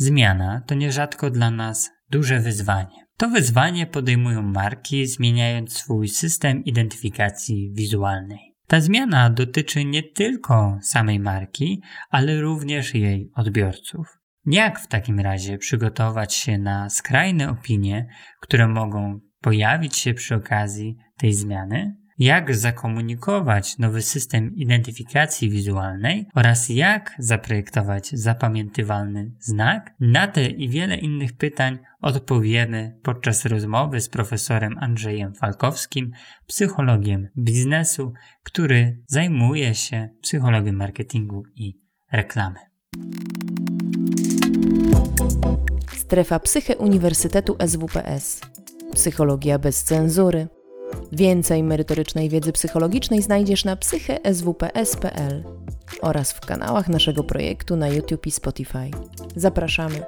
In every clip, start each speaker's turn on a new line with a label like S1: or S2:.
S1: Zmiana to nierzadko dla nas duże wyzwanie. To wyzwanie podejmują marki, zmieniając swój system identyfikacji wizualnej. Ta zmiana dotyczy nie tylko samej marki, ale również jej odbiorców. Jak w takim razie przygotować się na skrajne opinie, które mogą pojawić się przy okazji tej zmiany? Jak zakomunikować nowy system identyfikacji wizualnej oraz jak zaprojektować zapamiętywalny znak? Na te i wiele innych pytań odpowiemy podczas rozmowy z profesorem Andrzejem Falkowskim, psychologiem biznesu, który zajmuje się psychologią marketingu i reklamy.
S2: Strefa Psyche Uniwersytetu SWPS. Psychologia bez cenzury Więcej merytorycznej wiedzy psychologicznej znajdziesz na psycheswps.pl oraz w kanałach naszego projektu na YouTube i Spotify. Zapraszamy.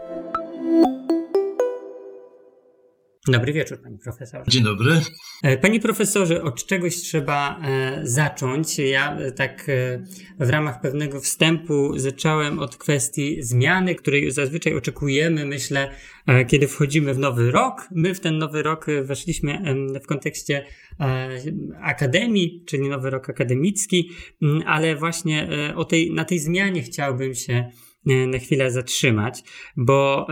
S1: Dobry wieczór, panie profesorze.
S3: Dzień dobry.
S1: E, panie profesorze, od czegoś trzeba e, zacząć. Ja e, tak w ramach pewnego wstępu zacząłem od kwestii zmiany, której zazwyczaj oczekujemy, myślę, kiedy wchodzimy w nowy rok. My w ten nowy rok weszliśmy w kontekście akademii, czyli nowy rok akademicki, ale właśnie o tej, na tej zmianie chciałbym się na chwilę zatrzymać, bo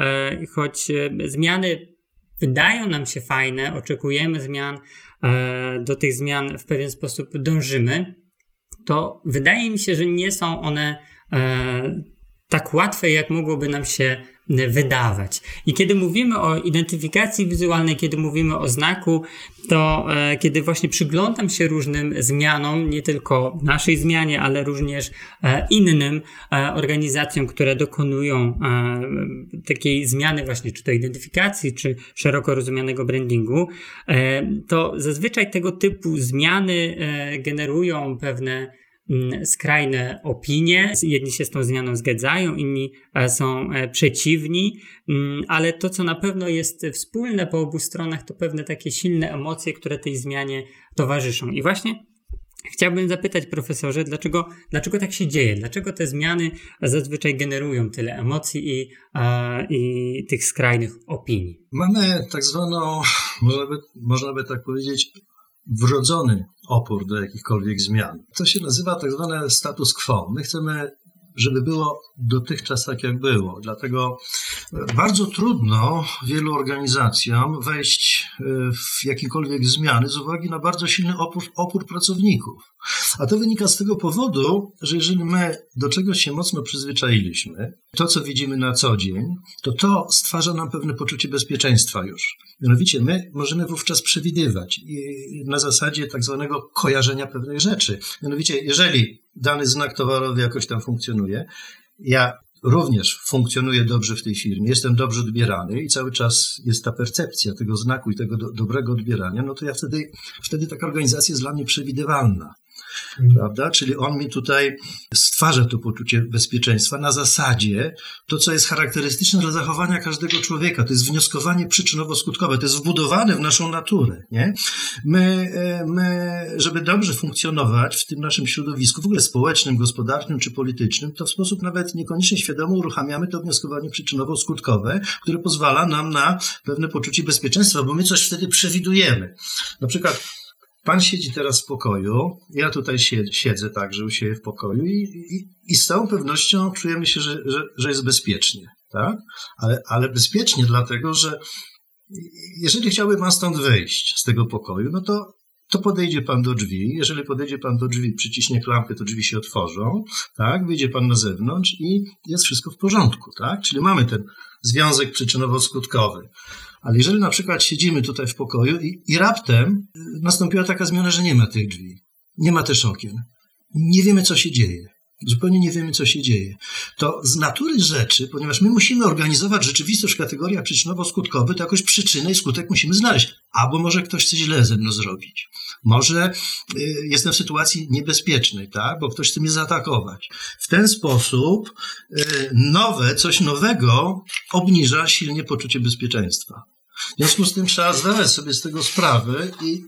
S1: choć zmiany wydają nam się fajne, oczekujemy zmian, e, do tych zmian w pewien sposób dążymy, to wydaje mi się, że nie są one e, tak łatwe, jak mogłoby nam się wydawać. I kiedy mówimy o identyfikacji wizualnej, kiedy mówimy o znaku, to e, kiedy właśnie przyglądam się różnym zmianom, nie tylko naszej zmianie, ale również e, innym e, organizacjom, które dokonują e, takiej zmiany właśnie, czy to identyfikacji, czy szeroko rozumianego brandingu, e, to zazwyczaj tego typu zmiany e, generują pewne skrajne opinie. Jedni się z tą zmianą zgadzają, inni e, są e, przeciwni, mm, ale to, co na pewno jest wspólne po obu stronach, to pewne takie silne emocje, które tej zmianie towarzyszą. I właśnie Chciałbym zapytać profesorze, dlaczego, dlaczego tak się dzieje? Dlaczego te zmiany zazwyczaj generują tyle emocji i, i tych skrajnych opinii?
S3: Mamy tak zwaną, można by, można by tak powiedzieć, wrodzony opór do jakichkolwiek zmian. To się nazywa tak zwane status quo. My chcemy żeby było dotychczas tak, jak było. Dlatego bardzo trudno wielu organizacjom wejść e, w jakiekolwiek zmiany z uwagi na bardzo silny opór, opór pracowników. A to wynika z tego powodu, że jeżeli my do czegoś się mocno przyzwyczailiśmy, to co widzimy na co dzień, to to stwarza nam pewne poczucie bezpieczeństwa już. Mianowicie my możemy wówczas przewidywać na zasadzie tak zwanego kojarzenia pewnych rzeczy. Mianowicie, jeżeli dany znak towarowy jakoś tam funkcjonuje, ja również funkcjonuję dobrze w tej firmie, jestem dobrze odbierany i cały czas jest ta percepcja tego znaku i tego do, dobrego odbierania, no to ja wtedy, wtedy taka organizacja jest dla mnie przewidywalna. Prawda? Czyli on mi tutaj stwarza to poczucie bezpieczeństwa na zasadzie to, co jest charakterystyczne dla zachowania każdego człowieka. To jest wnioskowanie przyczynowo-skutkowe, to jest wbudowane w naszą naturę, nie? My, e, my, żeby dobrze funkcjonować w tym naszym środowisku, w ogóle społecznym, gospodarczym czy politycznym, to w sposób nawet niekoniecznie świadomy uruchamiamy to wnioskowanie przyczynowo-skutkowe, które pozwala nam na pewne poczucie bezpieczeństwa, bo my coś wtedy przewidujemy. Na przykład Pan siedzi teraz w pokoju, ja tutaj siedzę także u siebie w pokoju i, i, i z całą pewnością czujemy się, że, że, że jest bezpiecznie, tak? Ale, ale bezpiecznie dlatego, że jeżeli chciałby Pan stąd wyjść z tego pokoju, no to, to podejdzie Pan do drzwi. Jeżeli podejdzie Pan do drzwi, przyciśnie klamkę, to drzwi się otworzą, tak? Wyjdzie Pan na zewnątrz i jest wszystko w porządku, tak? Czyli mamy ten związek przyczynowo-skutkowy. Ale jeżeli na przykład siedzimy tutaj w pokoju i, i raptem nastąpiła taka zmiana, że nie ma tych drzwi, nie ma też okien, nie wiemy, co się dzieje. Zupełnie nie wiemy, co się dzieje. To z natury rzeczy, ponieważ my musimy organizować rzeczywistość w kategoriach przyczynowo-skutkowych, to jakoś przyczynę i skutek musimy znaleźć. Albo może ktoś chce źle ze mną zrobić. Może y, jestem w sytuacji niebezpiecznej, tak? bo ktoś chce mnie zaatakować. W ten sposób y, nowe, coś nowego obniża silnie poczucie bezpieczeństwa. W związku z tym trzeba zdawać sobie z tego sprawę i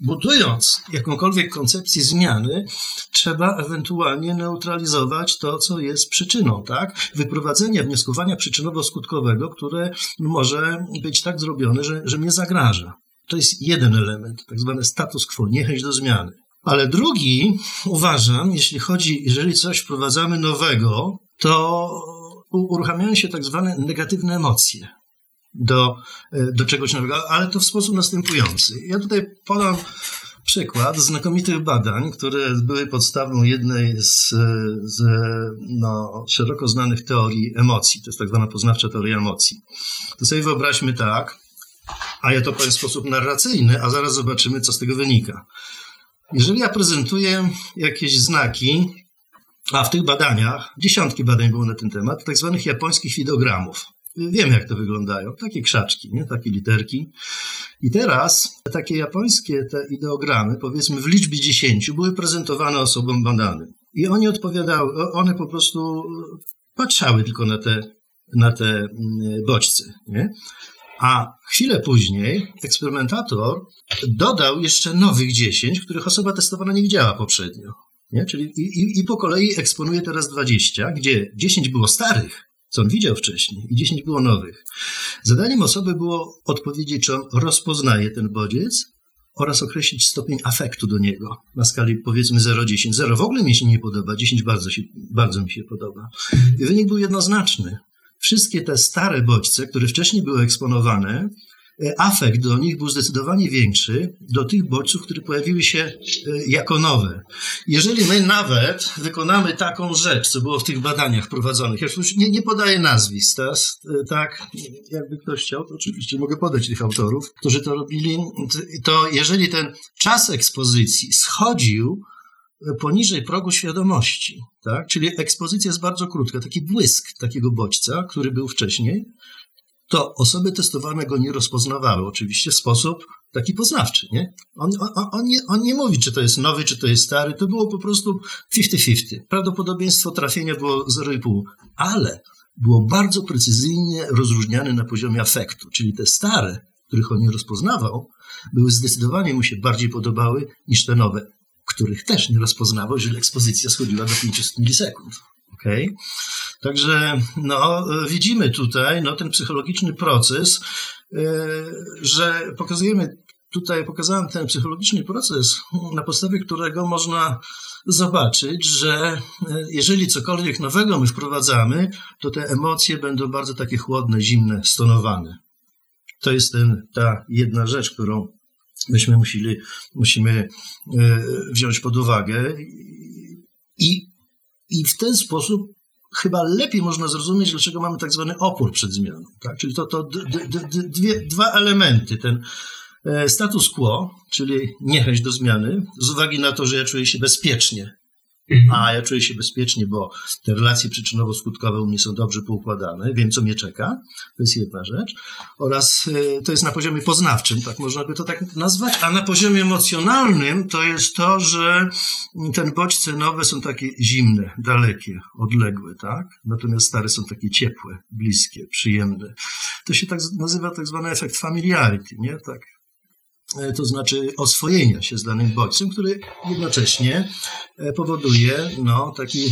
S3: budując jakąkolwiek koncepcję zmiany, trzeba ewentualnie neutralizować to, co jest przyczyną, tak? Wyprowadzenie wnioskowania przyczynowo-skutkowego, które może być tak zrobione, że, że mnie zagraża. To jest jeden element, tak zwany status quo, niechęć do zmiany. Ale drugi, uważam, jeśli chodzi, jeżeli coś wprowadzamy nowego, to uruchamiają się tak zwane negatywne emocje do, e, do czegoś nowego, ale to w sposób następujący. Ja tutaj podam przykład znakomitych badań, które były podstawą jednej z, z no, szeroko znanych teorii emocji. To jest tak zwana poznawcza teoria emocji. To sobie wyobraźmy tak, a ja to powiem w sposób narracyjny, a zaraz zobaczymy, co z tego wynika. Jeżeli ja prezentuję jakieś znaki, a w tych badaniach, dziesiątki badań było na ten temat, tak zwanych japońskich widogramów. Wiemy, jak to wyglądają. Takie krzaczki, nie? takie literki. I teraz takie japońskie te ideogramy, powiedzmy w liczbie 10, były prezentowane osobom badanym. I oni odpowiadały, one po prostu patrzały tylko na te, na te mm, bodźce. Nie? A chwilę później eksperymentator dodał jeszcze nowych 10, których osoba testowana nie widziała poprzednio. Nie? Czyli i, i, i po kolei eksponuje teraz 20, gdzie 10 było starych, co on widział wcześniej, i 10 było nowych. Zadaniem osoby było odpowiedzieć, czy on rozpoznaje ten bodziec oraz określić stopień afektu do niego na skali powiedzmy 0-10. 0 w ogóle mi się nie podoba, 10 bardzo, się, bardzo mi się podoba. I wynik był jednoznaczny. Wszystkie te stare bodźce, które wcześniej były eksponowane, afekt do nich był zdecydowanie większy do tych bodźców, które pojawiły się e, jako nowe. Jeżeli my nawet wykonamy taką rzecz, co było w tych badaniach prowadzonych, ja już nie, nie podaję nazwisk, teraz, e, tak, jakby ktoś chciał, to oczywiście mogę podać tych autorów, którzy to robili, to jeżeli ten czas ekspozycji schodził poniżej progu świadomości, tak? czyli ekspozycja jest bardzo krótka, taki błysk takiego bodźca, który był wcześniej, to osoby testowane go nie rozpoznawały, oczywiście w sposób taki poznawczy. Nie? On, on, on, nie, on nie mówi, czy to jest nowy, czy to jest stary, to było po prostu 50-50. Prawdopodobieństwo trafienia było 0,5, ale było bardzo precyzyjnie rozróżniane na poziomie afektu, czyli te stare, których on nie rozpoznawał, były zdecydowanie mu się bardziej podobały niż te nowe, których też nie rozpoznawał, jeżeli ekspozycja schodziła do 500 milisekund. Okay? Także no, widzimy tutaj no, ten psychologiczny proces, yy, że pokazujemy tutaj pokazałem ten psychologiczny proces, na podstawie którego można zobaczyć, że yy, jeżeli cokolwiek nowego my wprowadzamy, to te emocje będą bardzo takie chłodne, zimne, stonowane. To jest ten, ta jedna rzecz, którą myśmy musieli, musimy yy, wziąć pod uwagę. I i w ten sposób chyba lepiej można zrozumieć, dlaczego mamy tak zwany opór przed zmianą. Tak? Czyli to, to dwie, dwa elementy. Ten e, status quo, czyli niechęć do zmiany, z uwagi na to, że ja czuję się bezpiecznie. A ja czuję się bezpiecznie, bo te relacje przyczynowo-skutkowe u mnie są dobrze poukładane, wiem, co mnie czeka, to jest jedna rzecz, oraz y, to jest na poziomie poznawczym, tak można by to tak nazwać, a na poziomie emocjonalnym to jest to, że ten bodźce nowe są takie zimne, dalekie, odległe, tak? Natomiast stare są takie ciepłe, bliskie, przyjemne. To się tak nazywa tak zwany efekt familiarity, nie? Tak, to znaczy oswojenia się z danym bodźcem, który jednocześnie e, powoduje no, taki e,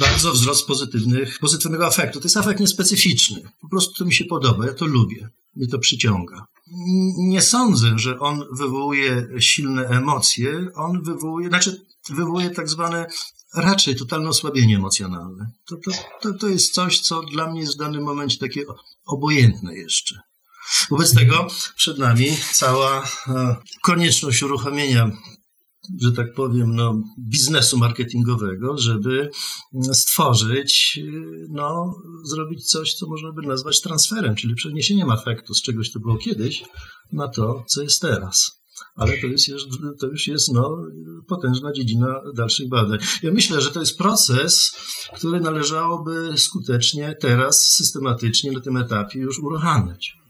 S3: bardzo wzrost pozytywnych, pozytywnego afektu. To jest afekt niespecyficzny. Po prostu to mi się podoba, ja to lubię, mnie to przyciąga. Nie sądzę, że on wywołuje silne emocje, on wywołuje, znaczy wywołuje tak zwane raczej totalne osłabienie emocjonalne. To, to, to, to jest coś, co dla mnie jest w danym momencie takie obojętne jeszcze. Wobec tego przed nami cała e, konieczność uruchomienia że tak powiem, no, biznesu marketingowego, żeby stworzyć, no, zrobić coś, co można by nazwać transferem, czyli przeniesieniem afektu z czegoś, co było kiedyś, na to, co jest teraz. Ale to, jest, to już jest no, potężna dziedzina dalszych badań. Ja myślę, że to jest proces, który należałoby skutecznie teraz, systematycznie na tym etapie już uruchamiać.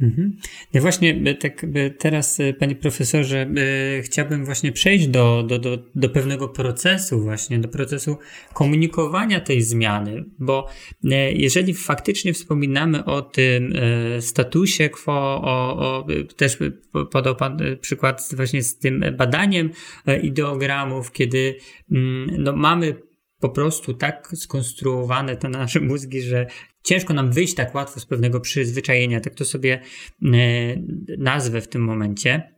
S1: Mhm. No właśnie, tak teraz, e, panie profesorze, e, chciałbym właśnie przejść do, do, do, do pewnego procesu, właśnie do procesu komunikowania tej zmiany, bo e, jeżeli faktycznie wspominamy o tym statusie quo, o, o, też podał pan przykład właśnie z tym badaniem ideogramów, kiedy mm, no, mamy po prostu tak skonstruowane te nasze mózgi, że ciężko nam wyjść tak łatwo z pewnego przyzwyczajenia, tak to sobie e, nazwę w tym momencie.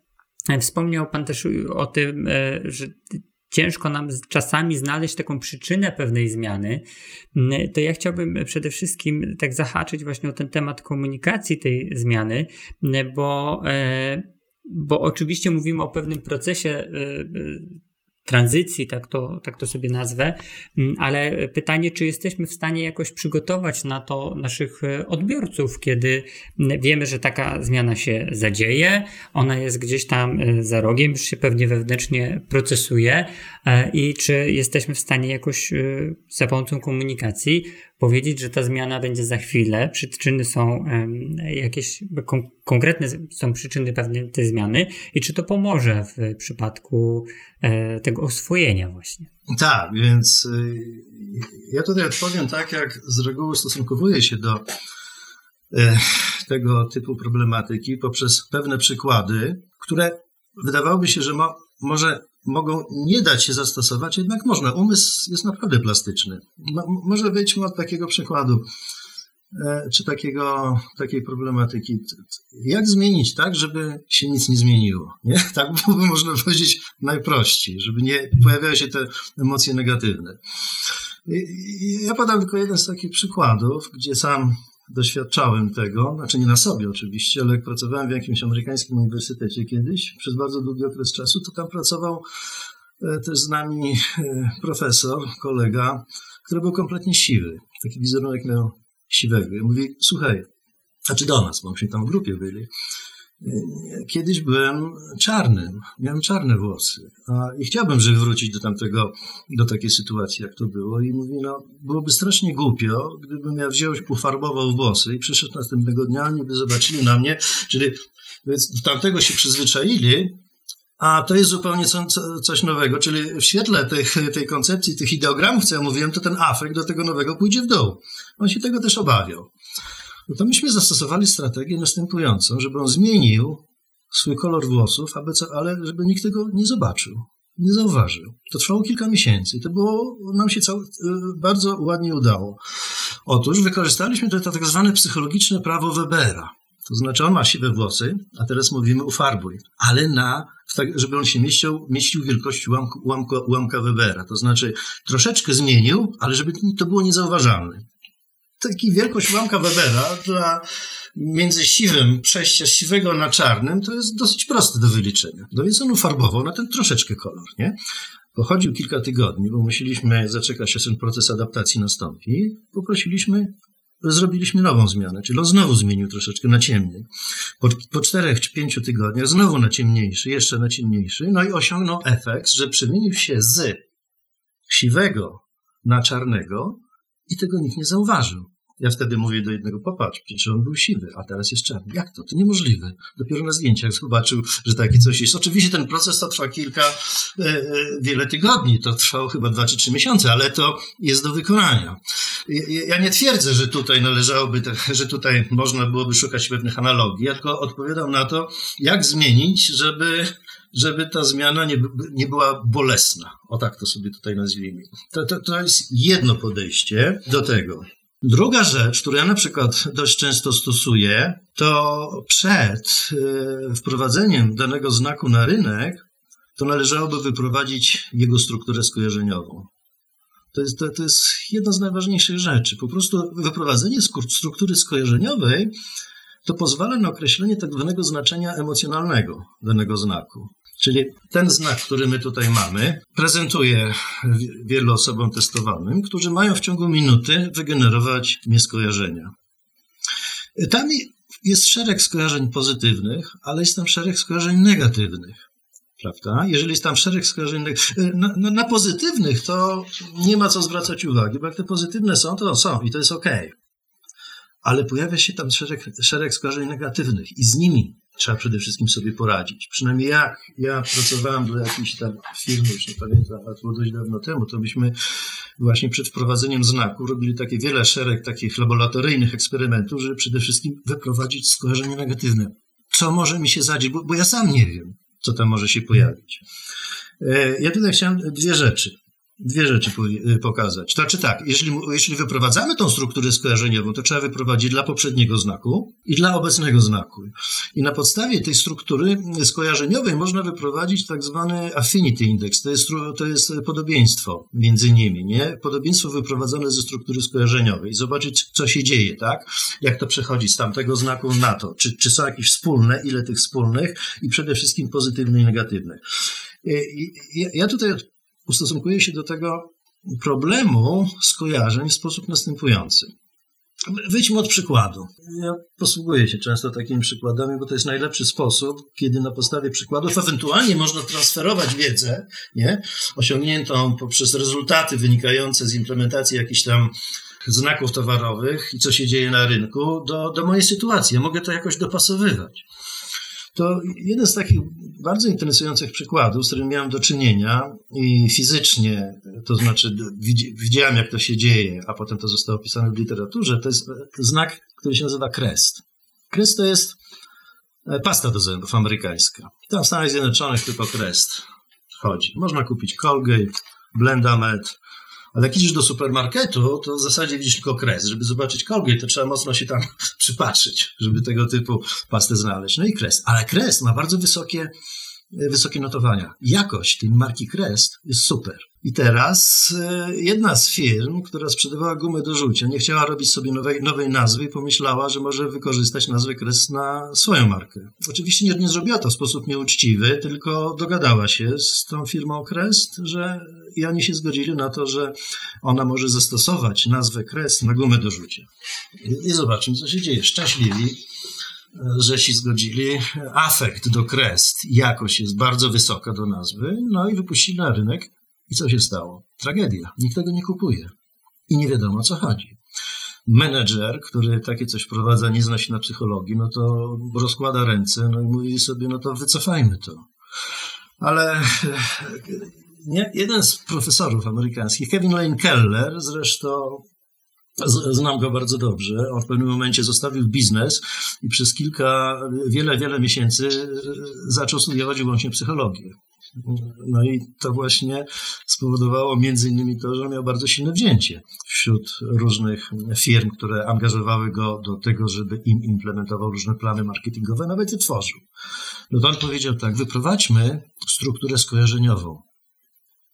S1: E, wspomniał Pan też o tym, e, że ciężko nam czasami znaleźć taką przyczynę pewnej zmiany, to ja chciałbym przede wszystkim tak zahaczyć właśnie o ten temat komunikacji tej zmiany, bo, bo oczywiście mówimy o pewnym procesie tranzycji, tak to, tak to sobie nazwę, mm, ale pytanie, czy jesteśmy w stanie jakoś przygotować na to naszych e, odbiorców, kiedy mm, wiemy, że taka zmiana się zadzieje, ona jest gdzieś tam e, za rogiem, już się pewnie wewnętrznie procesuje e, i czy jesteśmy w stanie jakoś za pomocą komunikacji powiedzieć, że ta zmiana będzie za chwilę. Przyczyny są jakieś kon konkretne są przyczyny pewnej tej zmiany i czy to pomoże w przypadku e, tego oswojenia właśnie.
S3: Tak, więc y, ja tutaj odpowiem tak, jak z reguły stosunkowuję się do e, tego typu problematyki poprzez pewne przykłady, które wydawałoby się, że mo może mogą nie dać się zastosować, jednak można. Umysł jest naprawdę plastyczny. może wyjdźmy od takiego przykładu, e, czy takiego, takiej problematyki. Jak zmienić tak, żeby się nic nie zmieniło? Nie? Tak byłoby można powiedzieć najprościej, żeby nie pojawiały się te emocje negatywne. Ja podam tylko jeden z takich przykładów, gdzie sam doświadczałem tego, znaczy nie na sobie oczywiście, ale jak pracowałem w jakimś amerykańskim uniwersytecie kiedyś, przez bardzo długi okres czasu, to tam pracował e, też z nami e, profesor, kolega, który był kompletnie siwy. Taki wizerunek miał siwego. I mówi, słuchaj, znaczy do nas, bo myśmy tam w grupie byli. Kiedyś byłem czarnym, miałem czarne włosy a, i chciałbym, żeby wrócić do tamtego, do takiej sytuacji, jak to było. I mówi, no, byłoby strasznie głupio, gdybym ja wziął, ufarbował włosy i przyszedł następnego dnia, oni by zobaczyli na mnie, czyli więc do tamtego się przyzwyczaili, a to jest zupełnie co, co, coś nowego, czyli w świetle tych, tej koncepcji, tych ideogramów, co ja mówiłem, to ten afekt do tego nowego pójdzie w dół. On się tego też obawiał no to myśmy zastosowali strategię następującą, żeby on zmienił swój kolor włosów, aby co, ale żeby nikt tego nie zobaczył, nie zauważył. To trwało kilka miesięcy i to było, nam się cał, y, bardzo ładnie udało. Otóż wykorzystaliśmy to, to tak zwane psychologiczne prawo Webera. To znaczy on ma siwe włosy, a teraz mówimy ufarbuj, ale na, tak, żeby on się mieścił, mieścił wielkości łamka, łamka Webera. To znaczy troszeczkę zmienił, ale żeby to było niezauważalne taki wielkość ułamka Webera dla między siwym, przejście z siwego na czarnym, to jest dosyć proste do wyliczenia. No więc on ufarbował na ten troszeczkę kolor, nie? Pochodził kilka tygodni, bo musieliśmy zaczekać, aż ten proces adaptacji nastąpi. Poprosiliśmy, zrobiliśmy nową zmianę, czyli on znowu zmienił troszeczkę na ciemny. Po, po czterech czy pięciu tygodniach znowu na ciemniejszy, jeszcze na ciemniejszy, no i osiągnął efekt, że przemienił się z siwego na czarnego, i tego nikt nie zauważył. Ja wtedy mówię do jednego, popatrz, przecież on był siwy, a teraz jest czarny. Jak to? To niemożliwe. Dopiero na zdjęciach zobaczył, że takie coś jest. Oczywiście ten proces to trwa kilka, e, e, wiele tygodni. To trwało chyba dwa czy trzy miesiące, ale to jest do wykonania. Ja nie twierdzę, że tutaj należałoby, że tutaj można byłoby szukać pewnych analogii. Ja tylko odpowiadam na to, jak zmienić, żeby żeby ta zmiana nie, nie była bolesna. O tak to sobie tutaj nazwijmy. To, to, to jest jedno podejście do tego. Druga rzecz, którą ja na przykład dość często stosuję, to przed y, wprowadzeniem danego znaku na rynek, to należałoby wyprowadzić jego strukturę skojarzeniową. To jest, to, to jest jedna z najważniejszych rzeczy. Po prostu wyprowadzenie struktury skojarzeniowej to pozwala na określenie tak zwanego znaczenia emocjonalnego danego znaku. Czyli ten znak, który my tutaj mamy, prezentuje wielu osobom testowanym, którzy mają w ciągu minuty wygenerować nieskojarzenia. Tam jest szereg skojarzeń pozytywnych, ale jest tam szereg skojarzeń negatywnych. Prawda? Jeżeli jest tam szereg skojarzeń na, na, na pozytywnych, to nie ma co zwracać uwagi, bo jak te pozytywne są, to są i to jest ok. Ale pojawia się tam szereg, szereg skojarzeń negatywnych i z nimi trzeba przede wszystkim sobie poradzić. Przynajmniej jak ja pracowałem dla jakiejś tam firmy, już nie pamiętam, a to było dość dawno temu, to myśmy właśnie przed wprowadzeniem znaku robili takie wiele szereg takich laboratoryjnych eksperymentów, żeby przede wszystkim wyprowadzić skojarzenie negatywne. Co może mi się zadzieć, bo, bo ja sam nie wiem, co tam może się pojawić. E, ja tutaj chciałem dwie rzeczy dwie rzeczy y, pokazać. Znaczy tak, jeśli, jeśli wyprowadzamy tą strukturę skojarzeniową, to trzeba wyprowadzić dla poprzedniego znaku i dla obecnego znaku. I na podstawie tej struktury skojarzeniowej można wyprowadzić tak zwany affinity index, to jest, to jest podobieństwo między nimi, nie? Podobieństwo wyprowadzone ze struktury skojarzeniowej. Zobaczyć, co się dzieje, tak? Jak to przechodzi z tamtego znaku na to. Czy, czy są jakieś wspólne, ile tych wspólnych i przede wszystkim pozytywne i negatywne. Y, ja tutaj ustosunkuje się do tego problemu skojarzeń w sposób następujący. Wyjdźmy od przykładu. Ja posługuję się często takimi przykładami, bo to jest najlepszy sposób, kiedy na podstawie przykładów ewentualnie można transferować wiedzę, nie? osiągniętą poprzez rezultaty wynikające z implementacji jakichś tam znaków towarowych i co się dzieje na rynku, do, do mojej sytuacji. Ja mogę to jakoś dopasowywać. To jeden z takich bardzo interesujących przykładów, z którym miałem do czynienia i fizycznie, to znaczy widziałem, jak to się dzieje, a potem to zostało opisane w literaturze, to jest znak, który się nazywa crest. Crest to jest e, pasta do zębów amerykańska. Tam w Stanach Zjednoczonych tylko crest chodzi. Można kupić Colgate, Blendamed, ale jak idziesz do supermarketu, to w zasadzie widzisz tylko kres. Żeby zobaczyć Colgate, to trzeba mocno się tam przypatrzyć, żeby tego typu pastę znaleźć. No i kres. Ale kres ma bardzo wysokie wysokie notowania. Jakość tej marki Crest jest super. I teraz e, jedna z firm, która sprzedawała gumę do rzucia, nie chciała robić sobie nowej, nowej nazwy i pomyślała, że może wykorzystać nazwę Crest na swoją markę. Oczywiście nie, nie zrobiła to w sposób nieuczciwy, tylko dogadała się z tą firmą Crest, że i oni się zgodzili na to, że ona może zastosować nazwę Crest na gumę do rzucia. I, i zobaczymy, co się dzieje. Szczęśliwi że się zgodzili. Afekt do Crest, jakość jest bardzo wysoka do nazwy, no i wypuścili na rynek. I co się stało? Tragedia. Nikt tego nie kupuje. I nie wiadomo, o co chodzi. Menedżer, który takie coś wprowadza, nie zna się na psychologii, no to rozkłada ręce, no i mówi sobie, no to wycofajmy to. Ale nie, jeden z profesorów amerykańskich, Kevin Lane Keller, zresztą Znam go bardzo dobrze. On w pewnym momencie zostawił biznes i przez kilka, wiele, wiele miesięcy e, zaczął studiować wyłącznie psychologię. No i to właśnie spowodowało między innymi to, że miał bardzo silne wzięcie wśród różnych firm, które angażowały go do tego, żeby im implementował różne plany marketingowe, nawet je tworzył. No to on powiedział tak, wyprowadźmy strukturę skojarzeniową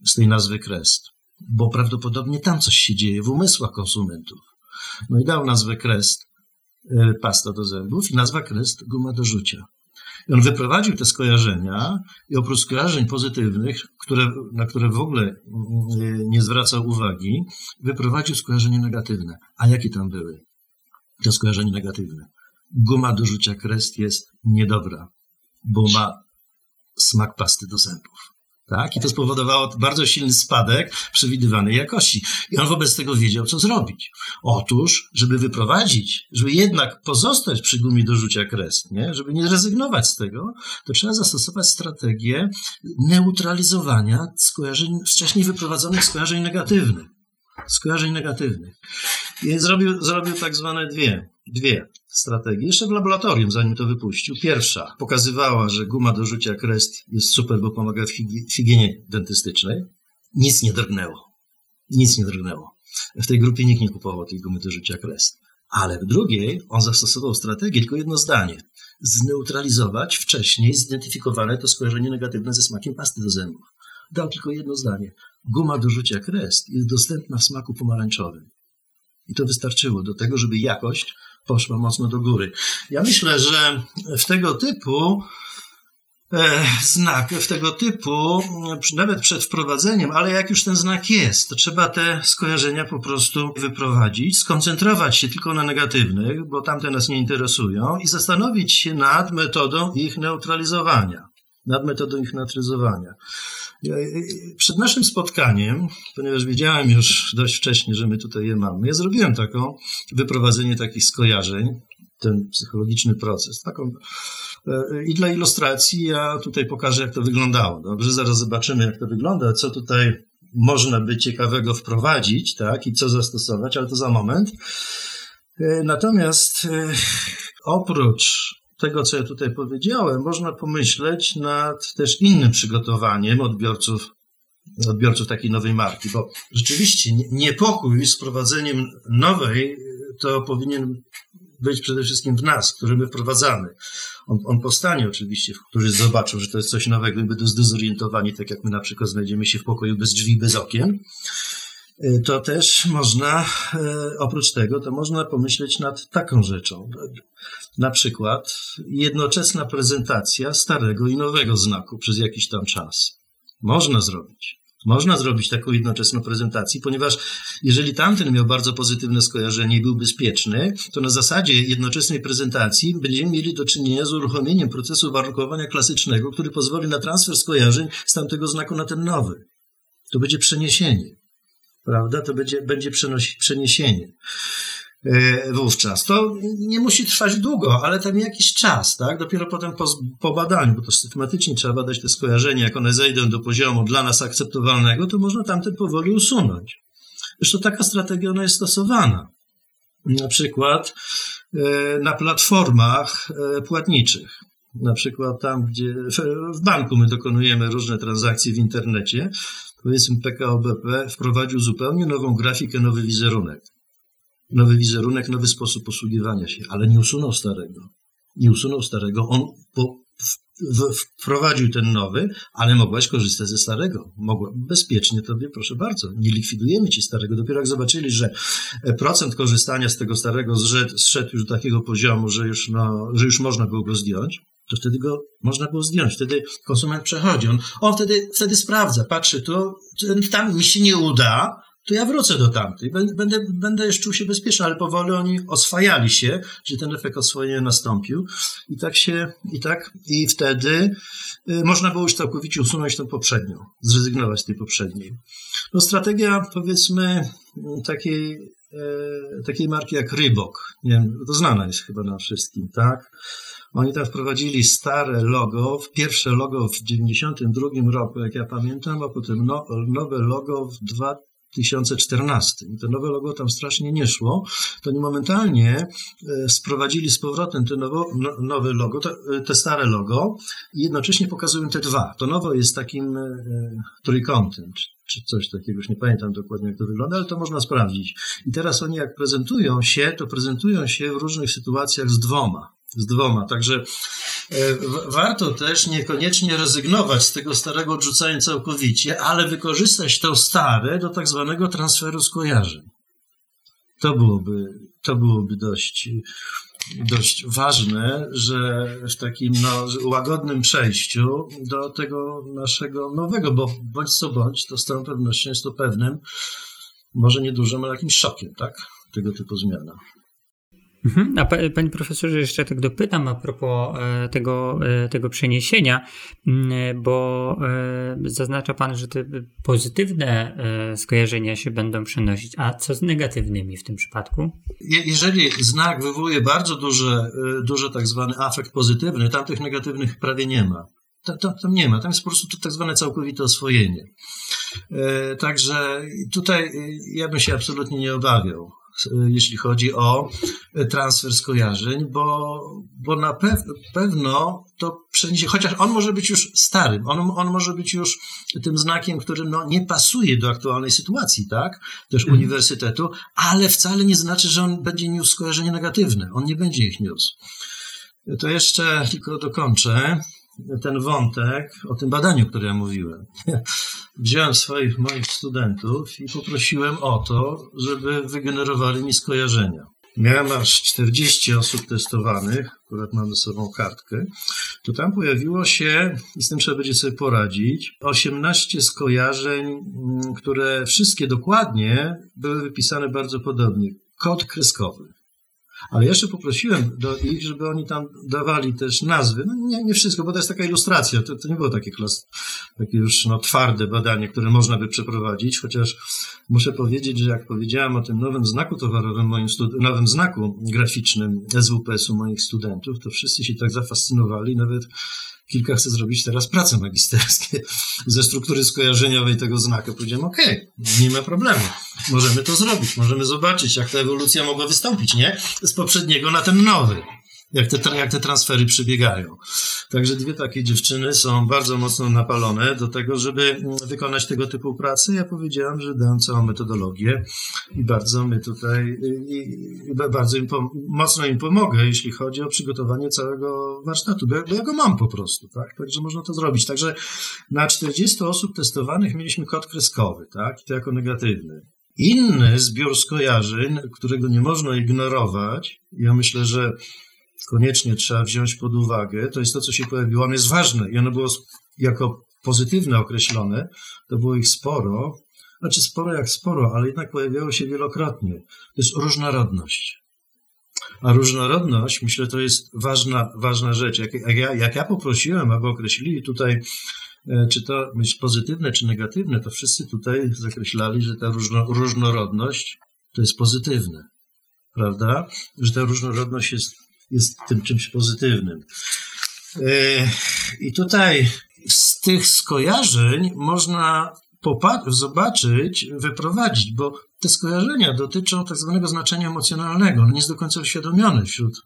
S3: z tej nazwy Crest bo prawdopodobnie tam coś się dzieje w umysłach konsumentów. No i dał nazwę Crest e, pasta do zębów i nazwa Crest guma do rzucia. I on wyprowadził te skojarzenia i oprócz skojarzeń pozytywnych, które, na które w ogóle mm, nie zwracał uwagi, wyprowadził skojarzenia negatywne. A jakie tam były? Te skojarzenia negatywne. Guma do rzucia Crest jest niedobra, bo ma smak pasty do zębów. Tak? I to spowodowało bardzo silny spadek przewidywanej jakości. I on wobec tego wiedział, co zrobić. Otóż, żeby wyprowadzić, żeby jednak pozostać przy gumie do rzucia kres, nie? żeby nie rezygnować z tego, to trzeba zastosować strategię neutralizowania skojarzeń, wcześniej wyprowadzonych skojarzeń negatywnych. Skojarzeń negatywnych. I zrobił, zrobił tak zwane dwie, dwie strategie. Jeszcze w laboratorium, zanim to wypuścił. Pierwsza pokazywała, że guma do rzucia krest jest super, bo pomaga w higienie dentystycznej. Nic nie drgnęło. Nic nie drgnęło. W tej grupie nikt nie kupował tej gumy do rzucia krest. Ale w drugiej on zastosował strategię, tylko jedno zdanie. Zneutralizować wcześniej zidentyfikowane to skojarzenie negatywne ze smakiem pasty do zębów. Dał tylko jedno zdanie. Guma do rzucia krest jest dostępna w smaku pomarańczowym. I to wystarczyło do tego, żeby jakość poszła mocno do góry. Ja myślę, że w tego typu e, znak, w tego typu, nawet przed wprowadzeniem, ale jak już ten znak jest, to trzeba te skojarzenia po prostu wyprowadzić, skoncentrować się tylko na negatywnych, bo tamte nas nie interesują i zastanowić się nad metodą ich neutralizowania. Nad metodą ich neutralizowania. Przed naszym spotkaniem, ponieważ wiedziałem już dość wcześnie, że my tutaj je mamy, ja zrobiłem taką wyprowadzenie takich skojarzeń, ten psychologiczny proces. Taką, e, I dla ilustracji ja tutaj pokażę, jak to wyglądało. Dobrze, zaraz zobaczymy, jak to wygląda, co tutaj można by ciekawego wprowadzić, tak, i co zastosować, ale to za moment. E, natomiast e, oprócz tego, co ja tutaj powiedziałem, można pomyśleć nad też innym przygotowaniem odbiorców, odbiorców takiej nowej marki, bo rzeczywiście niepokój z prowadzeniem nowej to powinien być przede wszystkim w nas, który my wprowadzamy. On, on powstanie oczywiście, którzy zobaczą, że to jest coś nowego i będą zdezorientowani, tak jak my na przykład znajdziemy się w pokoju bez drzwi, bez okien. E, to też można, e, oprócz tego, to można pomyśleć nad taką rzeczą. Na przykład jednoczesna prezentacja starego i nowego znaku przez jakiś tam czas. Można zrobić. Można zrobić taką jednoczesną prezentację, ponieważ jeżeli tamten miał bardzo pozytywne skojarzenie i był bezpieczny, to na zasadzie jednoczesnej prezentacji będziemy mieli do czynienia z uruchomieniem procesu warunkowania klasycznego, który pozwoli na transfer skojarzeń z tamtego znaku na ten nowy. To będzie przeniesienie, prawda? To będzie, będzie przeniesienie. E, wówczas. To nie musi trwać długo, ale tam jakiś czas, tak? Dopiero potem po, po badaniu, bo to systematycznie trzeba badać te skojarzenia, jak one zejdą do poziomu dla nas akceptowalnego, to można tamten powoli usunąć. Zresztą taka strategia ona jest stosowana. Na przykład e, na platformach e, płatniczych. Na przykład tam, gdzie w banku my dokonujemy różne transakcje w internecie, powiedzmy PKO BP wprowadził zupełnie nową grafikę, nowy wizerunek nowy wizerunek, nowy sposób posługiwania się, ale nie usunął starego. Nie usunął starego, on po, w, wprowadził ten nowy, ale mogłaś korzystać ze starego. Mogła, bezpiecznie tobie, proszę bardzo, nie likwidujemy ci starego. Dopiero jak zobaczyli, że procent korzystania z tego starego zszedł, zszedł już do takiego poziomu, że już, no, że już można było go zdjąć, to wtedy go można było zdjąć. Wtedy konsument przechodzi. On, on wtedy, wtedy sprawdza, patrzy, to tam mi się nie uda, to ja wrócę do tamtej. Będę, będę jeszcze czuł się bezpieczny, ale powoli oni oswajali się, że ten efekt oswojenia nastąpił. I tak się, i tak, i wtedy y, można było już całkowicie usunąć tę poprzednią, zrezygnować z tej poprzedniej. No strategia, powiedzmy, takiej, e, takiej marki jak Rybok, nie wiem, to znana jest chyba na wszystkim, tak? Oni tam wprowadzili stare logo, pierwsze logo w 92 roku, jak ja pamiętam, a potem no, nowe logo w 2000 2014. I to nowe logo tam strasznie nie szło. To oni momentalnie e, sprowadzili z powrotem te nowo, no, nowe logo, te, te, stare logo i jednocześnie pokazują te dwa. To nowe jest takim e, trójkątem, czy coś takiego, już nie pamiętam dokładnie jak to wygląda, ale to można sprawdzić. I teraz oni jak prezentują się, to prezentują się w różnych sytuacjach z dwoma z dwoma. Także e, warto też niekoniecznie rezygnować z tego starego, odrzucając całkowicie, ale wykorzystać to stare do tak zwanego transferu skojarzeń. To byłoby, to byłoby dość, dość ważne, że w takim no, łagodnym przejściu do tego naszego nowego, bo bądź co bądź, to z całą pewnością jest to pewnym, może niedużym, ale jakimś szokiem, tak? Tego typu zmiana.
S1: Mhm. A panie profesorze, jeszcze tak dopytam a propos e, tego, e, tego przeniesienia, bo e, zaznacza pan, że te pozytywne skojarzenia się będą przenosić, a co z negatywnymi w tym przypadku?
S3: Jeżeli znak wywołuje bardzo duży, duży tak zwany afekt pozytywny, tam tych negatywnych prawie nie ma. Tam, tam, tam, nie ma, tam jest po prostu tak zwane całkowite oswojenie. Także tutaj ja bym się absolutnie nie obawiał jeśli chodzi o transfer skojarzeń, bo, bo na pewno to przeniesie, chociaż on może być już starym, on, on może być już tym znakiem, który no, nie pasuje do aktualnej sytuacji, tak, też mhm. uniwersytetu, ale wcale nie znaczy, że on będzie niósł skojarzenie negatywne, on nie będzie ich niósł. To jeszcze tylko dokończę ten wątek o tym badaniu, które ja mówiłem. Wziąłem swoich moich studentów i poprosiłem o to, żeby wygenerowali mi skojarzenia. Miałem aż 40 osób testowanych, akurat mam ze sobą kartkę, to tam pojawiło się, i z tym trzeba będzie sobie poradzić, 18 skojarzeń, mm, które wszystkie dokładnie były wypisane bardzo podobnie. Kod kreskowy. Ale jeszcze poprosiłem do ich, żeby oni tam dawali też nazwy. No nie, nie wszystko, bo to jest taka ilustracja. To, to nie było takie, klas, takie już no, twarde badanie, które można by przeprowadzić, chociaż muszę powiedzieć, że jak powiedziałem o tym nowym znaku towarowym, moim nowym znaku graficznym SWPS-u moich studentów, to wszyscy się tak zafascynowali, nawet kilka chce zrobić teraz prace magisterskie ze struktury skojarzeniowej tego znaku. Powiedziałem, okej, okay, nie ma problemu. Możemy to zrobić, możemy zobaczyć, jak ta ewolucja mogła wystąpić, nie? Z poprzedniego na ten nowy jak te, jak te transfery przebiegają. Także dwie takie dziewczyny są bardzo mocno napalone do tego, żeby wykonać tego typu pracy. Ja powiedziałam, że dam całą metodologię i bardzo my tutaj, i bardzo im, mocno im pomogę, jeśli chodzi o przygotowanie całego warsztatu, bo, bo ja go mam po prostu, tak? Także można to zrobić. Także na 40 osób testowanych mieliśmy kod kreskowy, tak? I to jako negatywny. Inny zbiór skojarzeń, którego nie można ignorować, ja myślę, że koniecznie trzeba wziąć pod uwagę, to jest to, co się pojawiło. Ono jest ważne i ono było jako pozytywne określone. To było ich sporo. Znaczy sporo jak sporo, ale jednak pojawiało się wielokrotnie. To jest różnorodność. A różnorodność, myślę, to jest ważna, ważna rzecz. Jak, jak, ja, jak ja poprosiłem, aby określili tutaj, e, czy to jest pozytywne, czy negatywne, to wszyscy tutaj zakreślali, że ta różno, różnorodność to jest pozytywne. Prawda? Że ta różnorodność jest jest tym czymś pozytywnym. E, I tutaj z tych skojarzeń można zobaczyć, wyprowadzić, bo te skojarzenia dotyczą tak zwanego znaczenia emocjonalnego. On nie jest do końca uświadomiony wśród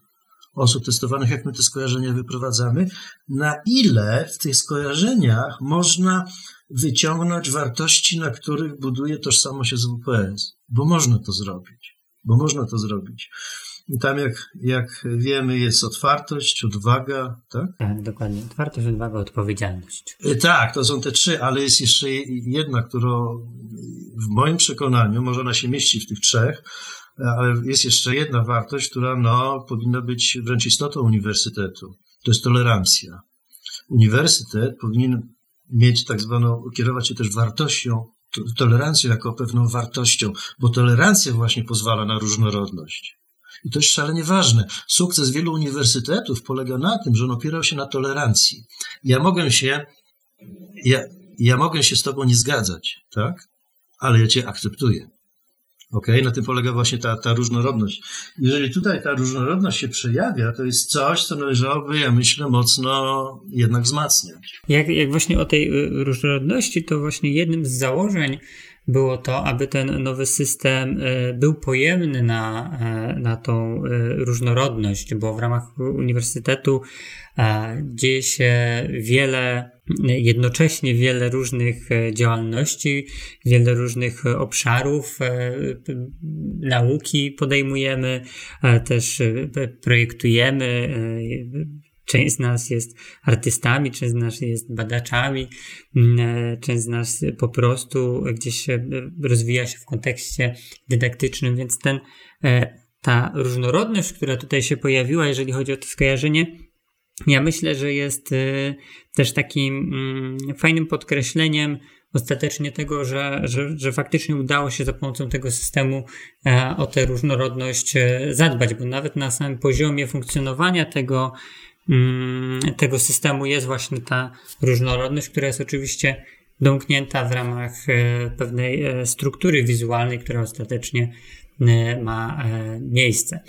S3: osób testowanych, jak my te skojarzenia wyprowadzamy, na ile w tych skojarzeniach można wyciągnąć wartości, na których buduje tożsamość SWPS, bo można to zrobić, bo można to zrobić. I tam, jak, jak wiemy, jest otwartość, odwaga, tak?
S1: Tak, dokładnie. Otwartość, odwaga, odpowiedzialność.
S3: Y, tak, to są te trzy, ale jest jeszcze jedna, która w moim przekonaniu, może ona się mieści w tych trzech, ale jest jeszcze jedna wartość, która no, powinna być wręcz istotą uniwersytetu. To jest tolerancja. Uniwersytet powinien mieć tak zwaną, kierować się też wartością, tolerancją jako pewną wartością, bo tolerancja właśnie pozwala na różnorodność. I to jest szalenie ważne. Sukces wielu uniwersytetów polega na tym, że on opierał się na tolerancji. Ja mogę się, ja, ja mogę się z tobą nie zgadzać, tak? Ale ja cię akceptuję. Ok, na tym polega właśnie ta, ta różnorodność. Jeżeli tutaj ta różnorodność się przejawia, to jest coś, co należałoby, ja myślę, mocno jednak wzmacniać.
S1: Jak, jak właśnie o tej y, różnorodności, to właśnie jednym z założeń było to, aby ten nowy system e, był pojemny na, e, na tą e, różnorodność, bo w ramach uniwersytetu dzieje się wiele, jednocześnie wiele różnych działalności, wiele różnych obszarów nauki podejmujemy, też projektujemy, Część z nas jest artystami, część z nas jest badaczami, mm, e, część z nas po prostu gdzieś rozwija się w kontekście dydaktycznym, więc ten, e, ta różnorodność, która tutaj się pojawiła, jeżeli chodzi o to skojarzenie, ja myślę, że jest e, też takim mm, fajnym podkreśleniem ostatecznie tego, że, że, że faktycznie udało się za pomocą tego systemu o tę różnorodność zadbać, bo nawet na samym poziomie funkcjonowania tego tego systemu jest właśnie ta różnorodność, która jest oczywiście domknięta w ramach e, pewnej e, struktury wizualnej, która ostatecznie e, ma miejsce.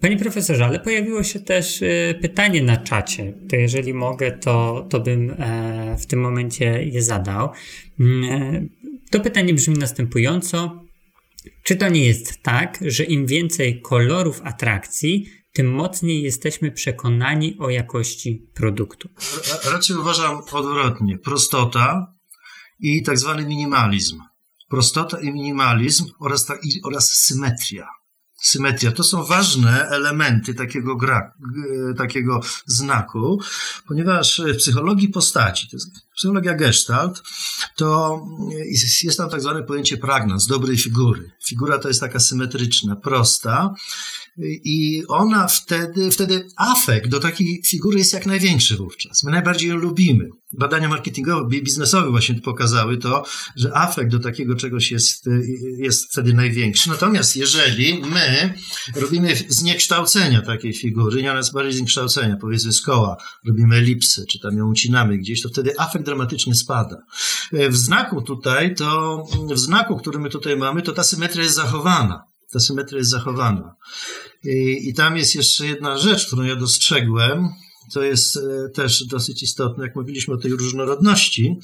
S1: Panie profesorze, ale pojawiło się też pytanie na czacie. To jeżeli mogę, to, to bym w tym momencie je zadał. Mm, to pytanie brzmi następująco. Czy to nie jest tak, że im więcej kolorów atrakcji, tym mocniej jesteśmy przekonani o jakości produktu.
S3: Raczej uważam odwrotnie. Prostota i tak zwany minimalizm. Prostota i minimalizm oraz, ta, oraz symetria. Symetria to są ważne elementy takiego, gra, takiego znaku, ponieważ w psychologii postaci, to jest psychologia gestalt, to jest tam tak zwane pojęcie pragnans, dobrej figury. Figura to jest taka symetryczna, prosta i ona wtedy, wtedy afekt do takiej figury jest jak największy wówczas. My najbardziej ją lubimy. Badania marketingowe, biznesowe właśnie pokazały to, że afekt do takiego czegoś jest, jest wtedy największy. Natomiast jeżeli my robimy zniekształcenia takiej figury, nie ona jest bardziej zniekształcenia, powiedzmy z koła, robimy elipsy, czy tam ją ucinamy gdzieś, to wtedy afekt dramatycznie spada. W znaku tutaj, to w znaku, który my tutaj mamy, to ta symetria jest zachowana ta symetria jest zachowana. I, tam jest jeszcze jedna rzecz, którą ja dostrzegłem, to jest e, też dosyć istotne, jak mówiliśmy o tej różnorodności,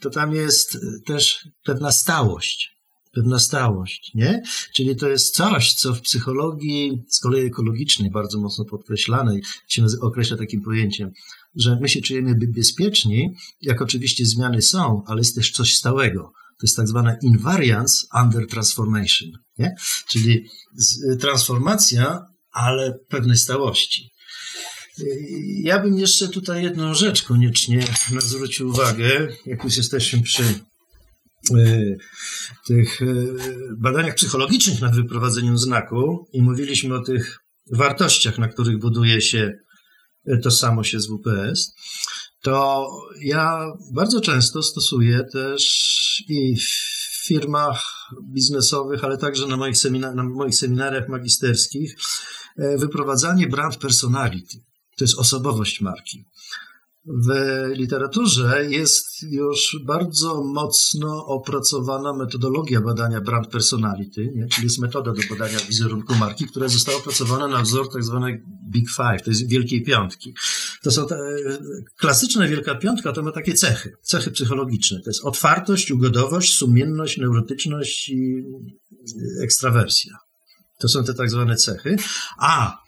S3: to tam jest e, też pewna stałość. Pewna stałość, nie? Czyli to jest coś, co w psychologii z kolei ekologicznej, bardzo mocno podkreślanej, się określa takim pojęciem, że my się czujemy bezpieczni, jak oczywiście zmiany są, ale jest też coś stałego. To jest tak zwana invariance under transformation, nie? czyli transformacja, ale pewnej stałości. Ja bym jeszcze tutaj jedną rzecz koniecznie zwrócił uwagę, jak już jesteśmy przy y, tych y, badaniach psychologicznych nad wyprowadzeniem znaku i mówiliśmy o tych wartościach, na których buduje się tożsamość SWPS, to ja bardzo często stosuję też i w firmach biznesowych, ale także na moich, semina- na moich seminariach magisterskich e, wyprowadzanie brand personality. To jest osobowość marki. W literaturze jest już bardzo mocno opracowana metodologia badania brand personality, nie? czyli jest metoda do badania wizerunku marki, która została opracowana na wzór tak zwanej Big Five, to jest Wielkiej Piątki. To są te, klasyczna Wielka Piątka to ma takie cechy, cechy psychologiczne. To jest otwartość, ugodowość, sumienność, neurotyczność i ekstrawersja. To są te tak zwane cechy. A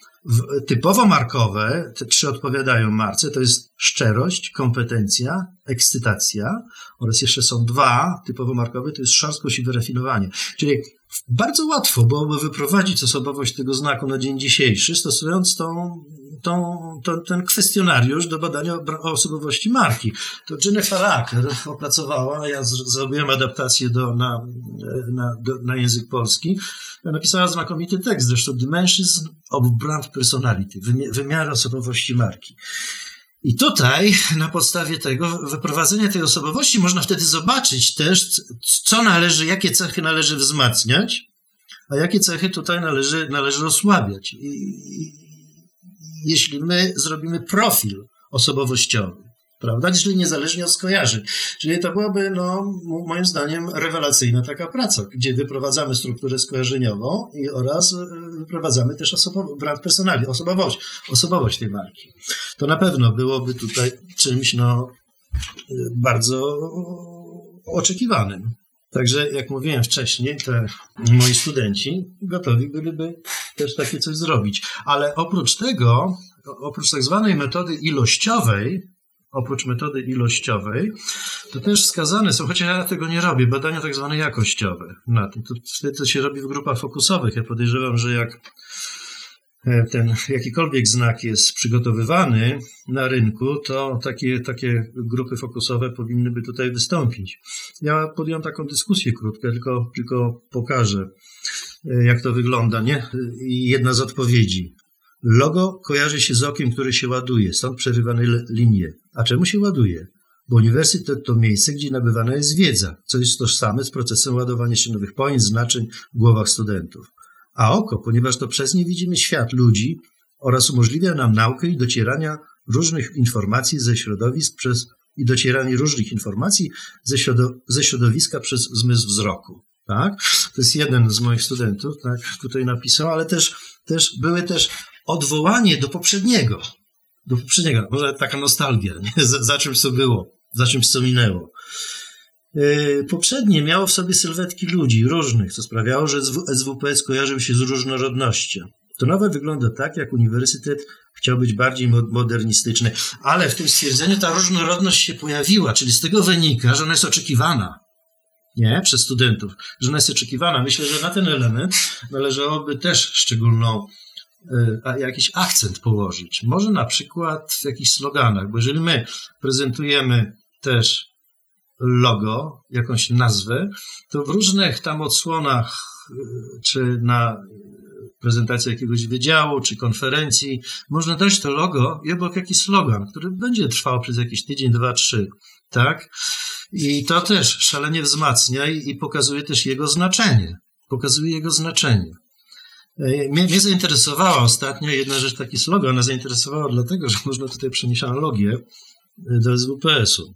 S3: typowo markowe, te trzy odpowiadają marce, to jest szczerość, kompetencja, ekscytacja oraz jeszcze są dwa typowo markowe, to jest szorstkość i wyrafinowanie. Czyli bardzo łatwo byłoby wyprowadzić osobowość tego znaku na dzień dzisiejszy, stosując tą tą, to, ten kwestionariusz do badania osobowości marki. To Jennifer Acker opracowała, ja zrobiłem adaptację do, na, na, do, na język polski, napisała znakomity tekst, zresztą Dimensions of Brand Personality, wymiar osobowości marki. I tutaj na podstawie tego wyprowadzenia tej osobowości można wtedy zobaczyć też, co należy, jakie cechy należy wzmacniać, a jakie cechy tutaj należy, należy osłabiać. I, jeśli my zrobimy profil osobowościowy, prawda? Czyli niezależnie od skojarzeń. Czyli to byłaby, no, moim zdaniem, rewelacyjna taka praca, gdzie wyprowadzamy strukturę skojarzeniową i oraz e, wyprowadzamy też osobo- brand personalny, osobowość, osobowość tej marki. To na pewno byłoby tutaj czymś, no, e, bardzo oczekiwanym. Także, jak mówiłem wcześniej, te moi studenci gotowi byliby też takie coś zrobić. Ale oprócz tego, oprócz tak zwanej metody ilościowej, oprócz metody ilościowej, to też wskazane są, chociaż ja tego nie robię, badania tak zwane jakościowe na tym. To wtedy to się robi w grupach fokusowych. Ja podejrzewam, że jak E, ten jakikolwiek znak jest przygotowywany na rynku, to takie, takie grupy fokusowe powinny by tutaj wystąpić. Ja podjąłem taką dyskusję krótką, tylko, tylko pokażę, jak to wygląda. Nie? I jedna z odpowiedzi. Logo kojarzy się z okiem, które się ładuje, stąd przerywane linie. A czemu się ładuje? Bo uniwersytet to miejsce, gdzie nabywana jest wiedza, co jest tożsame z procesem ładowania się nowych pojęć, znaczeń w głowach studentów a oko, ponieważ to przez nie widzimy świat ludzi oraz umożliwia nam naukę i docierania różnych informacji ze środowisk przez i docieranie różnych informacji ze środowiska przez zmysł wzroku. Tak? To jest jeden z moich studentów, tak tutaj napisał, ale też, też były też odwołanie do poprzedniego. Do poprzedniego, może taka nostalgia, nie? Za, za czymś co było, za czymś co minęło. E, poprzednie miało w sobie sylwetki ludzi różnych, co sprawiało, że SWPS kojarzył się z różnorodnością. To nowe wygląda tak, jak uniwersytet chciał być bardziej modernistyczny, ale w tym stwierdzeniu ta różnorodność się pojawiła, czyli z tego wynika, że ona jest oczekiwana. Nie, przez studentów, że ona jest oczekiwana. Myślę, że na ten element należałoby też szczególną e, jakiś akcent położyć. Może na przykład w jakichś sloganach, bo jeżeli my prezentujemy też logo, jakąś nazwę, to w różnych tam odsłonach, y, czy na prezentacji jakiegoś wydziału, czy konferencji, można dać to logo i obok jakiś slogan, który będzie trwał przez jakiś tydzień, dwa, trzy, tak? I to też szalenie wzmacnia i, i pokazuje też jego znaczenie. Pokazuje jego znaczenie. E, mnie, mnie zainteresowała ostatnio jedna rzecz, taki slogan, ona zainteresowała dlatego, że można tutaj przenieść analogię e, do SWPS-u.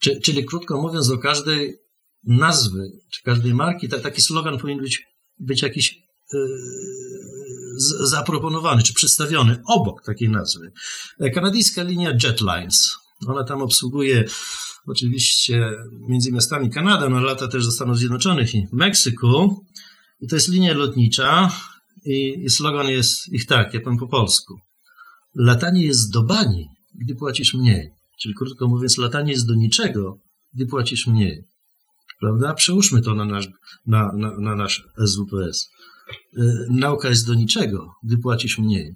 S3: Czyli, czyli krótko mówiąc, do każdej nazwy, czy każdej marki, ta, taki slogan powinien być, być jakiś yy, zaproponowany, czy przedstawiony obok takiej nazwy. Kanadyjska linia Jetlines, ona tam obsługuje oczywiście między miastami Kanada, no lata też do Stanów Zjednoczonych i Meksyku. I to jest linia lotnicza i, i slogan jest ich tak, ja powiem po polsku. Latanie jest do bani, gdy płacisz mniej. Czyli krótko mówiąc, latanie jest do niczego, gdy płacisz mniej. Prawda? Przełóżmy to na nasz, na, na, na nasz SWPS. Y, nauka jest do niczego, gdy płacisz mniej.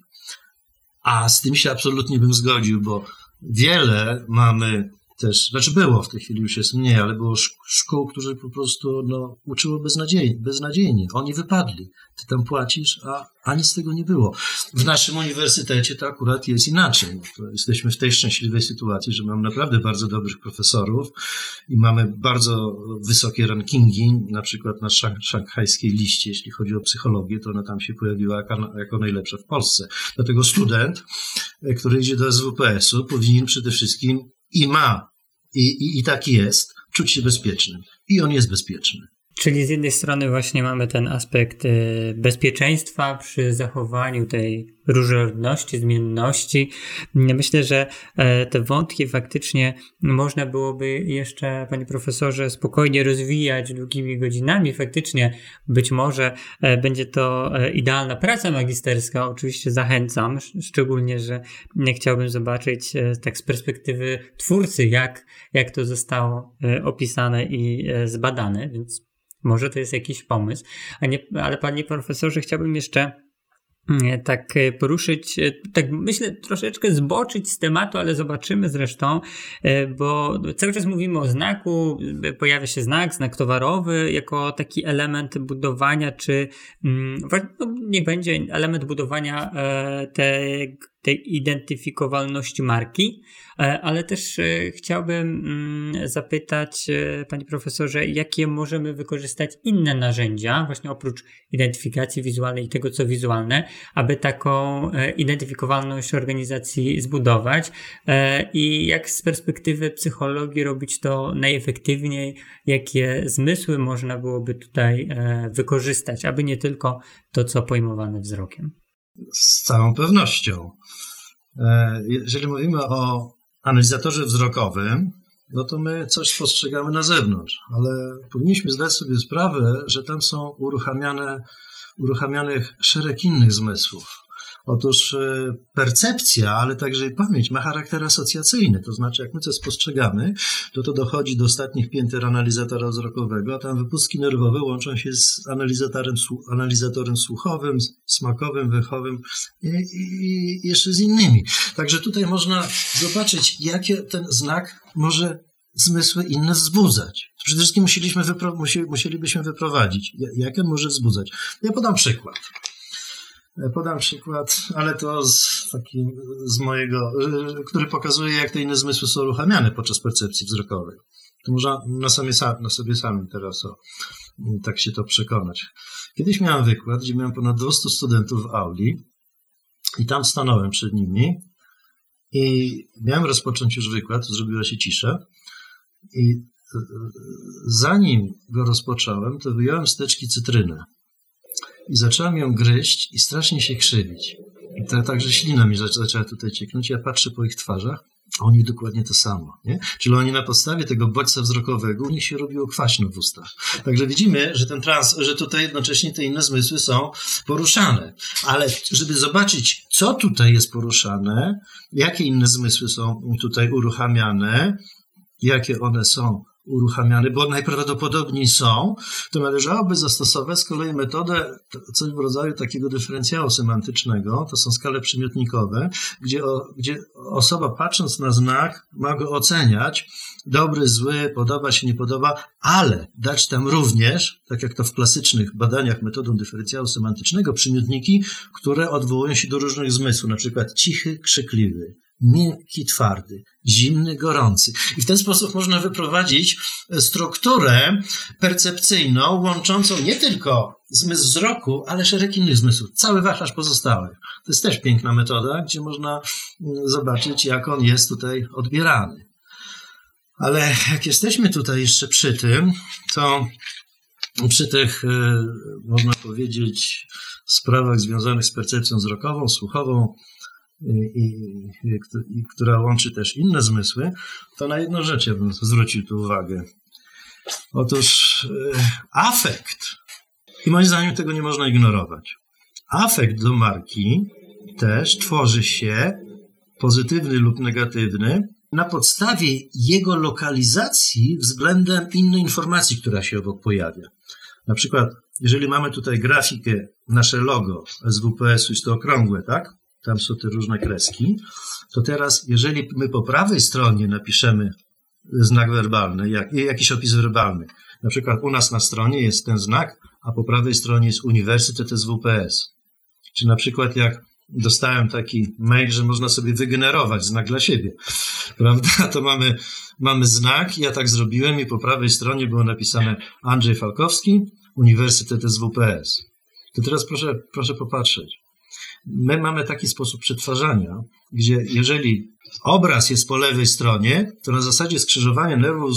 S3: A z tym się absolutnie bym zgodził, bo wiele mamy też, znaczy było, w tej chwili już jest mniej, ale było szkół, które po prostu no, uczyło beznadziejnie, beznadziejnie. Oni wypadli. Ty tam płacisz, a, a nic z tego nie było. W naszym uniwersytecie to akurat jest inaczej. No, jesteśmy w tej szczęśliwej sytuacji, że mamy naprawdę bardzo dobrych profesorów i mamy bardzo wysokie rankingi, na przykład na szang szanghajskiej liście, jeśli chodzi o psychologię, to ona tam się pojawiła jako, jako najlepsza w Polsce. Dlatego student, który idzie do SWPS-u, powinien przede wszystkim i ma, i, i, i tak jest, czuć się bezpiecznym. I on jest bezpieczny.
S1: Czyli z jednej strony właśnie mamy ten aspekt e, bezpieczeństwa przy zachowaniu tej różnorodności, zmienności. Myślę, że e, te wątki faktycznie można byłoby jeszcze, panie profesorze, spokojnie rozwijać długimi godzinami. Faktycznie być może e, będzie to idealna praca magisterska. Oczywiście zachęcam, szczególnie, że chciałbym zobaczyć tak z perspektywy twórcy, jak, jak to zostało opisane i zbadane, więc może to jest jakiś pomysł. Nie, ale panie profesorze, chciałbym jeszcze mm, tak e, poruszyć, e, tak myślę troszeczkę zboczyć z tematu, ale zobaczymy zresztą, e, bo cały czas mówimy o znaku, pojawia się znak, znak towarowy jako taki element budowania, czy mm, no, niech będzie element budowania tej tej identyfikowalności marki, e, ale też e, chciałbym mm, zapytać, e, panie profesorze, jakie możemy wykorzystać inne narzędzia, właśnie oprócz identyfikacji wizualnej i tego, co wizualne, aby taką identyfikowalność organizacji zbudować i jak z perspektywy psychologii robić to najefektywniej, jakie zmysły można byłoby tutaj wykorzystać, aby nie tylko to, co pojmowane wzrokiem.
S3: Z całą pewnością. E, jeżeli mówimy o analizatorze wzrokowym, no to my coś spostrzegamy na zewnątrz, ale powinniśmy zdać sobie sprawę, że tam są uruchamiane, uruchamianych szereg innych zmysłów. Otóż e, percepcja, ale także i pamięć ma charakter asocjacyjny, to znaczy jak my coś spostrzegamy, to to dochodzi do ostatnich pięter analizatora wzrokowego, a tam wypustki nerwowe łączą się z analizatorem, analizatorem słuchowym, smakowym, węchowym i, i, i jeszcze z innymi. Także tutaj można zobaczyć, jakie ten znak może zmysły inne wzbudzać. Przede wszystkim musieliśmy wypro- musielibyśmy wyprowadzić, jak on może wzbudzać. Ja podam przykład. Podam przykład, ale to z, taki, z mojego, który pokazuje, jak te inne zmysły są uruchamiane podczas percepcji wzrokowej. To można na sobie, na sobie samym teraz o, tak się to przekonać. Kiedyś miałem wykład, gdzie miałem ponad 200 studentów w auli i tam stanąłem przed nimi i miałem rozpocząć już wykład, zrobiła się cisza i zanim go rozpocząłem, to wyjąłem z teczki cytrynę i zacząłem ją gryźć i strasznie się krzywić. I to, także ślina mi zaczęła tutaj cieknąć. Ja patrzę po ich twarzach, a oni dokładnie to samo. Nie? Czyli oni na podstawie tego bodźca wzrokowego u nich się robiło kwaśno w ustach. Także widzimy, że ten trans, że tutaj jednocześnie te inne zmysły są poruszane. Ale żeby zobaczyć, co tutaj jest poruszane, jakie inne zmysły są tutaj uruchamiane, jakie one są uruchamiane, bo najprawdopodobniej są, to należałoby zastosować z kolei metodę coś w rodzaju takiego dyferencjału semantycznego, to są skale przymiotnikowe, gdzie, o, gdzie osoba patrząc na znak ma go oceniać, dobry, zły, podoba się, nie podoba, ale dać tam również, tak jak to w klasycznych badaniach metodą dyferencjału semantycznego, przymiotniki, które odwołują się do różnych zmysłów, na przykład cichy, krzykliwy, miękki, twardy, zimny, gorący. I w ten sposób można wyprowadzić strukturę percepcyjną, łączącą nie tylko zmysł wzroku, ale szereg innych zmysłów, cały wachlarz pozostałych. To jest też piękna metoda, gdzie można mm, zobaczyć, jak on jest tutaj odbierany. Ale jak jesteśmy tutaj jeszcze przy tym, to przy tych, y, można powiedzieć, sprawach związanych z percepcją wzrokową, słuchową, i, i, która łączy też inne zmysły, to na jedną rzecz ja bym zwrócił tu uwagę. Otóż e, afekt, i moim zdaniem tego nie można ignorować. Afekt do marki też tworzy się, pozytywny lub negatywny, na podstawie jego lokalizacji względem innej informacji, która się obok pojawia. Na przykład, jeżeli mamy tutaj grafikę, nasze logo SWPS-u jest to okrągłe, tak? Tam są te różne kreski, to teraz, jeżeli my po prawej stronie napiszemy znak werbalny, jak, jakiś opis werbalny, na przykład u nas na stronie jest ten znak, a po prawej stronie jest Uniwersytet SWPS. Czy na przykład jak dostałem taki mail, że można sobie wygenerować znak dla siebie, prawda? To mamy, mamy znak, ja tak zrobiłem i po prawej stronie było napisane Andrzej Falkowski, Uniwersytet SWPS. To teraz proszę, proszę popatrzeć. My mamy taki sposób przetwarzania, gdzie jeżeli obraz jest po lewej stronie, to na zasadzie skrzyżowania nerwu,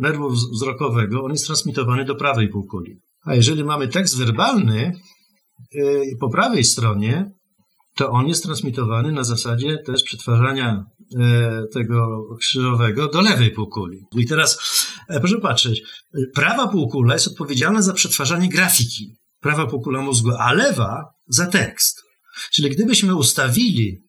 S3: nerwu wzrokowego on jest transmitowany do prawej półkuli. A jeżeli mamy tekst werbalny yy, po prawej stronie, to on jest transmitowany na zasadzie też przetwarzania yy, tego krzyżowego do lewej półkuli. I teraz e, proszę patrzeć, prawa półkula jest odpowiedzialna za przetwarzanie grafiki, prawa półkula mózgu, a lewa za tekst. Czyli gdybyśmy ustawili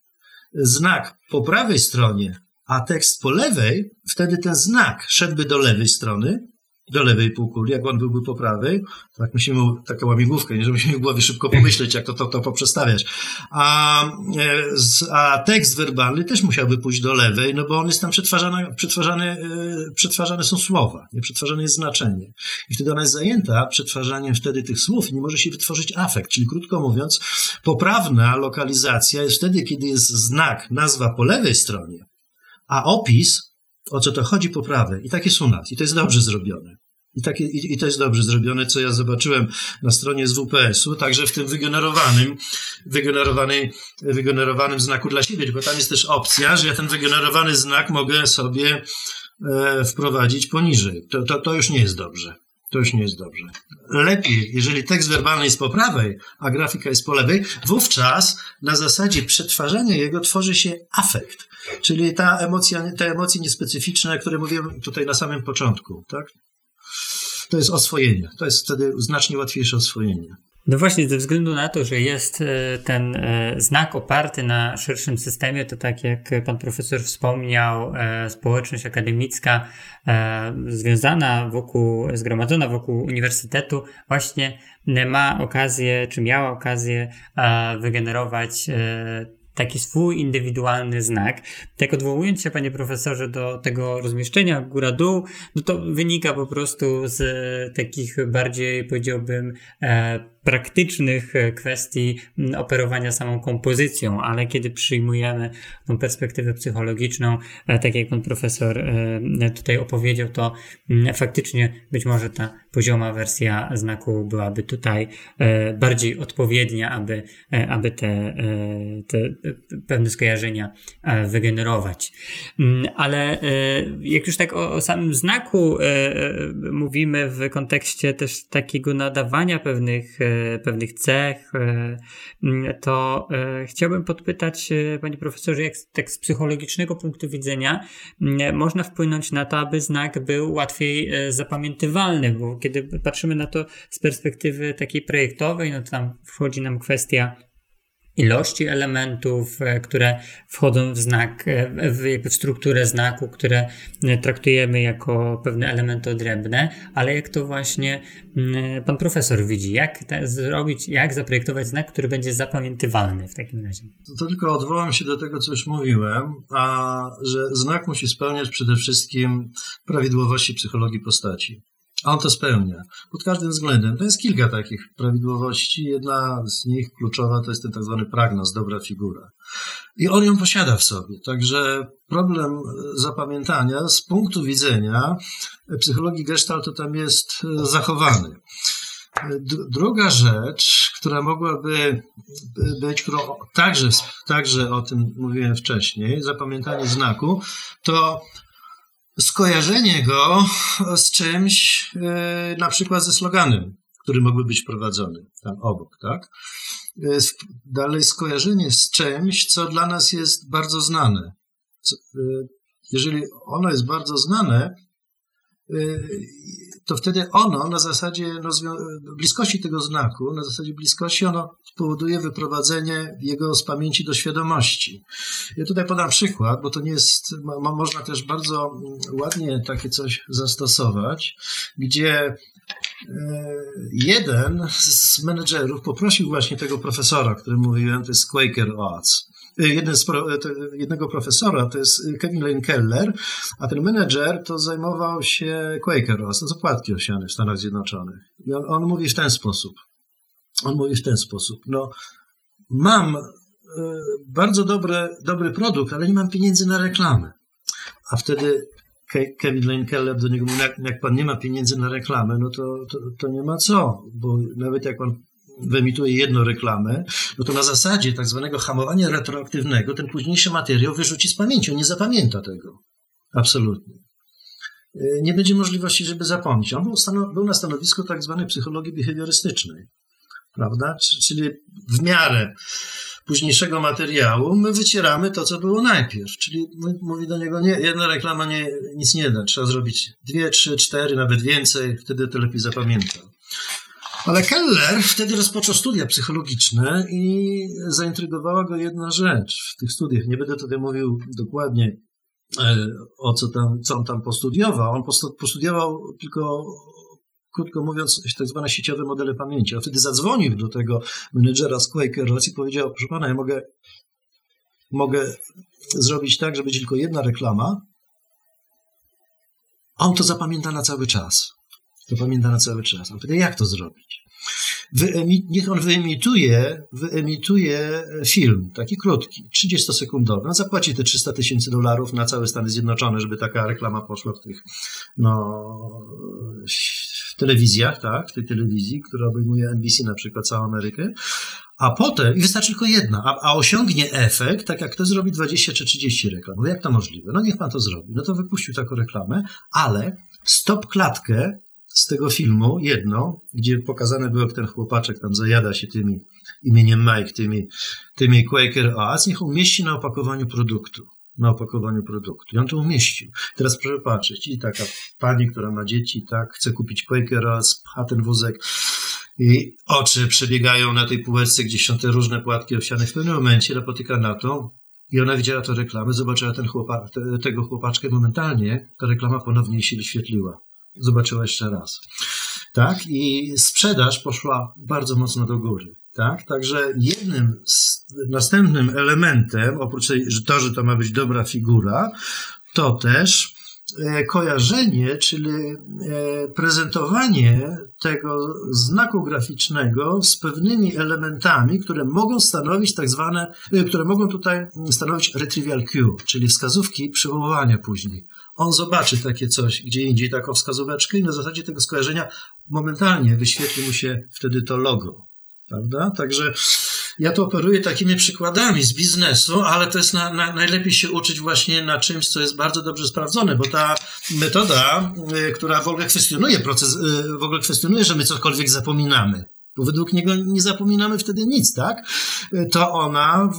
S3: znak po prawej stronie, a tekst po lewej, wtedy ten znak szedłby do lewej strony, do lewej półkuli, jak on byłby po prawej, tak musimy, taką łamigłówkę, nie, że musimy w głowie szybko pomyśleć, jak to, to, to poprzestawiać. A, e, a tekst werbalny też musiałby pójść do lewej, no bo on jest tam przetwarzany, przetwarzany, e, przetwarzane są słowa, nie? Przetwarzane jest znaczenie. I wtedy ona jest zajęta przetwarzaniem wtedy tych słów i nie może się wytworzyć afekt, czyli krótko mówiąc, poprawna lokalizacja jest wtedy, kiedy jest znak, nazwa po lewej stronie, a opis o co to chodzi po prawej. I tak jest u nas. I to jest dobrze zrobione. I, takie, i, I to jest dobrze zrobione, co ja zobaczyłem na stronie zwps u także w tym wygenerowanym, wygenerowanym, wygenerowanym znaku dla siebie, tylko tam jest też opcja, że ja ten wygenerowany znak mogę sobie e, wprowadzić poniżej. To, to, to już nie jest dobrze. To już nie jest dobrze. Lepiej, jeżeli tekst werbalny jest po prawej, a grafika jest po lewej, wówczas na zasadzie przetwarzania jego tworzy się afekt. Czyli ta emocja, te emocje niespecyficzne, o których mówiłem tutaj na samym początku, tak? To jest oswojenie. To jest wtedy znacznie łatwiejsze oswojenie.
S1: No właśnie, ze względu na to, że jest e, ten e, znak oparty na szerszym systemie, to tak jak pan profesor wspomniał, e, społeczność akademicka związana wokół, zgromadzona wokół uniwersytetu właśnie ma okazję, czy miała okazję wygenerować taki swój indywidualny znak. Tak odwołując się, panie profesorze, do tego rozmieszczenia góra-dół, no to wynika po prostu z takich bardziej, powiedziałbym, praktycznych e, kwestii operowania samą kompozycją, ale kiedy przyjmujemy tą perspektywę psychologiczną, e, tak jak pan profesor e, tutaj opowiedział, to faktycznie być może ta pozioma wersja znaku byłaby tutaj bardziej odpowiednia, aby, aby te, te pewne skojarzenia wygenerować. Ale jak już tak o, o samym znaku mówimy w kontekście też takiego nadawania pewnych pewnych cech, e, to e, chciałbym podpytać, e, panie profesorze, jak tak z psychologicznego punktu widzenia można wpłynąć na to, aby znak był łatwiej zapamiętywalny, bo kiedy patrzymy na to z perspektywy takiej projektowej, no to tam wchodzi nam kwestia ilości elementów, e, które wchodzą w znak, e, w, strukturę znaku, które e, traktujemy jako pewne elementy odrębne, ale jak to właśnie mm, pan profesor widzi, jak zrobić, jak zaprojektować znak, który będzie zapamiętywalny w takim razie.
S3: To tylko odwołam się do tego, co już mówiłem, a że znak musi spełniać przede wszystkim prawidłowości psychologii postaci. A on to spełnia. Pod każdym względem. To jest kilka takich prawidłowości. Jedna z nich kluczowa to jest ten tak zwany pragnos, dobra figura. I on ją posiada w sobie. Także problem zapamiętania z punktu widzenia psychologii gestalt to tam jest zachowany. Druga rzecz, która mogłaby być, którą także, także o tym mówiłem wcześniej, zapamiętanie znaku, to skojarzenie go z czymś, e, na przykład ze sloganem, który mógłby być wprowadzony tam obok, tak? E, dalej skojarzenie z czymś, co dla nas jest bardzo znane. E, jeżeli ono jest bardzo znane, to wtedy ono na zasadzie bliskości tego znaku, na zasadzie bliskości ono spowoduje wyprowadzenie jego z pamięci do świadomości. Ja tutaj podam przykład, bo to nie jest, ma, można też bardzo ładnie takie coś zastosować, gdzie e, jeden z menedżerów poprosił właśnie tego profesora, o którym mówiłem, to jest Quaker Oats, jeden z pro, jednego profesora, to jest Kevin Lane Keller, a ten menedżer to zajmował się Quaker Oats, to zakładki osiane w Stanach Zjednoczonych. I on, on mówi w ten sposób. On mówi w ten sposób. No, mam bardzo dobry, dobry produkt, ale nie mam pieniędzy na reklamę. A wtedy Kevin Lane Keller do niego mówi, jak, jak pan nie ma pieniędzy na reklamę, no to, to, to nie ma co, bo nawet jak pan wyemituje jedną reklamę, no to na zasadzie tak zwanego hamowania retroaktywnego ten późniejszy materiał wyrzuci z pamięci, on nie zapamięta tego. Absolutnie. E, nie będzie możliwości, żeby zapomnieć. On był, był na stanowisku tak zwanej psychologii behawiorystycznej, prawda? Czyli w miarę późniejszego materiału my wycieramy to, co było najpierw. Czyli mówi do niego, nie, jedna reklama nie, nic nie da, trzeba zrobić dwie, trzy, cztery, nawet więcej, wtedy to lepiej zapamięta. Ale Keller wtedy rozpoczął studia psychologiczne i zaintrygowała go jedna rzecz w tych studiach. Nie będę tutaj mówił dokładnie e, o co tam, co on tam postudiował. On postudiował tylko krótko mówiąc, tak zwane sieciowe modele pamięci. A wtedy zadzwonił do tego menedżera z Quaker i powiedział, proszę pana, ja mogę, mogę zrobić tak, że będzie tylko jedna reklama, a on to zapamięta na cały czas. To pamięta na cały czas. A wtedy jak to zrobić? Wyemi- niech on wyemituje, wyemituje film, taki krótki, 30-sekundowy. On zapłaci te 300 tysięcy dolarów na całe Stany Zjednoczone, żeby taka reklama poszła w tych no, w telewizjach, tak, w tej telewizji, która obejmuje NBC na przykład całą Amerykę. A potem, i wystarczy tylko jedna, a, a, osiągnie efekt, tak jak ktoś zrobi 20 czy 30 reklam. No jak to możliwe? No niech pan to zrobi. No to wypuścił taką reklamę, ale stop klatkę z tego filmu, jedną, gdzie pokazane było, jak ten chłopaczek tam zajada się tymi imieniem Mike, tymi, tymi Quaker Oats, niech umieści na opakowaniu produktu. Na opakowaniu produktu. I on to umieścił. Teraz proszę patrzeć. I taka pani, która ma dzieci, tak, chce kupić Quaker Oats, pcha ten wózek i oczy przebiegają na tej półeczce, gdzie są te różne płatki owsiane. W pewnym momencie napotyka na to, i ona widziała tę reklamę, zobaczyła ten chłopa, te, tego chłopaczka i momentalnie ta reklama ponownie się wyświetliła zobaczyła jeszcze raz. Tak? I sprzedaż poszła bardzo mocno do góry. Tak? Także jednym z, następnym elementem, oprócz tej, że to, że to ma być dobra figura, to też kojarzenie, czyli e, prezentowanie tego znaku graficznego z pewnymi elementami, które mogą stanowić tak zwane, e, które mogą tutaj stanowić retrieval cue, czyli wskazówki przywoływania później on zobaczy takie coś gdzie indziej, taką wskazóweczkę i na zasadzie tego skojarzenia momentalnie wyświetli mu się wtedy to logo. Prawda? Także ja to operuję takimi przykładami z biznesu, ale to jest na, na, najlepiej się uczyć właśnie na czymś, co jest bardzo dobrze sprawdzone, bo ta metoda, y, która w ogóle kwestionuje proces, y, w ogóle kwestionuje, że my cokolwiek zapominamy bo według niego nie zapominamy wtedy nic, tak? To ona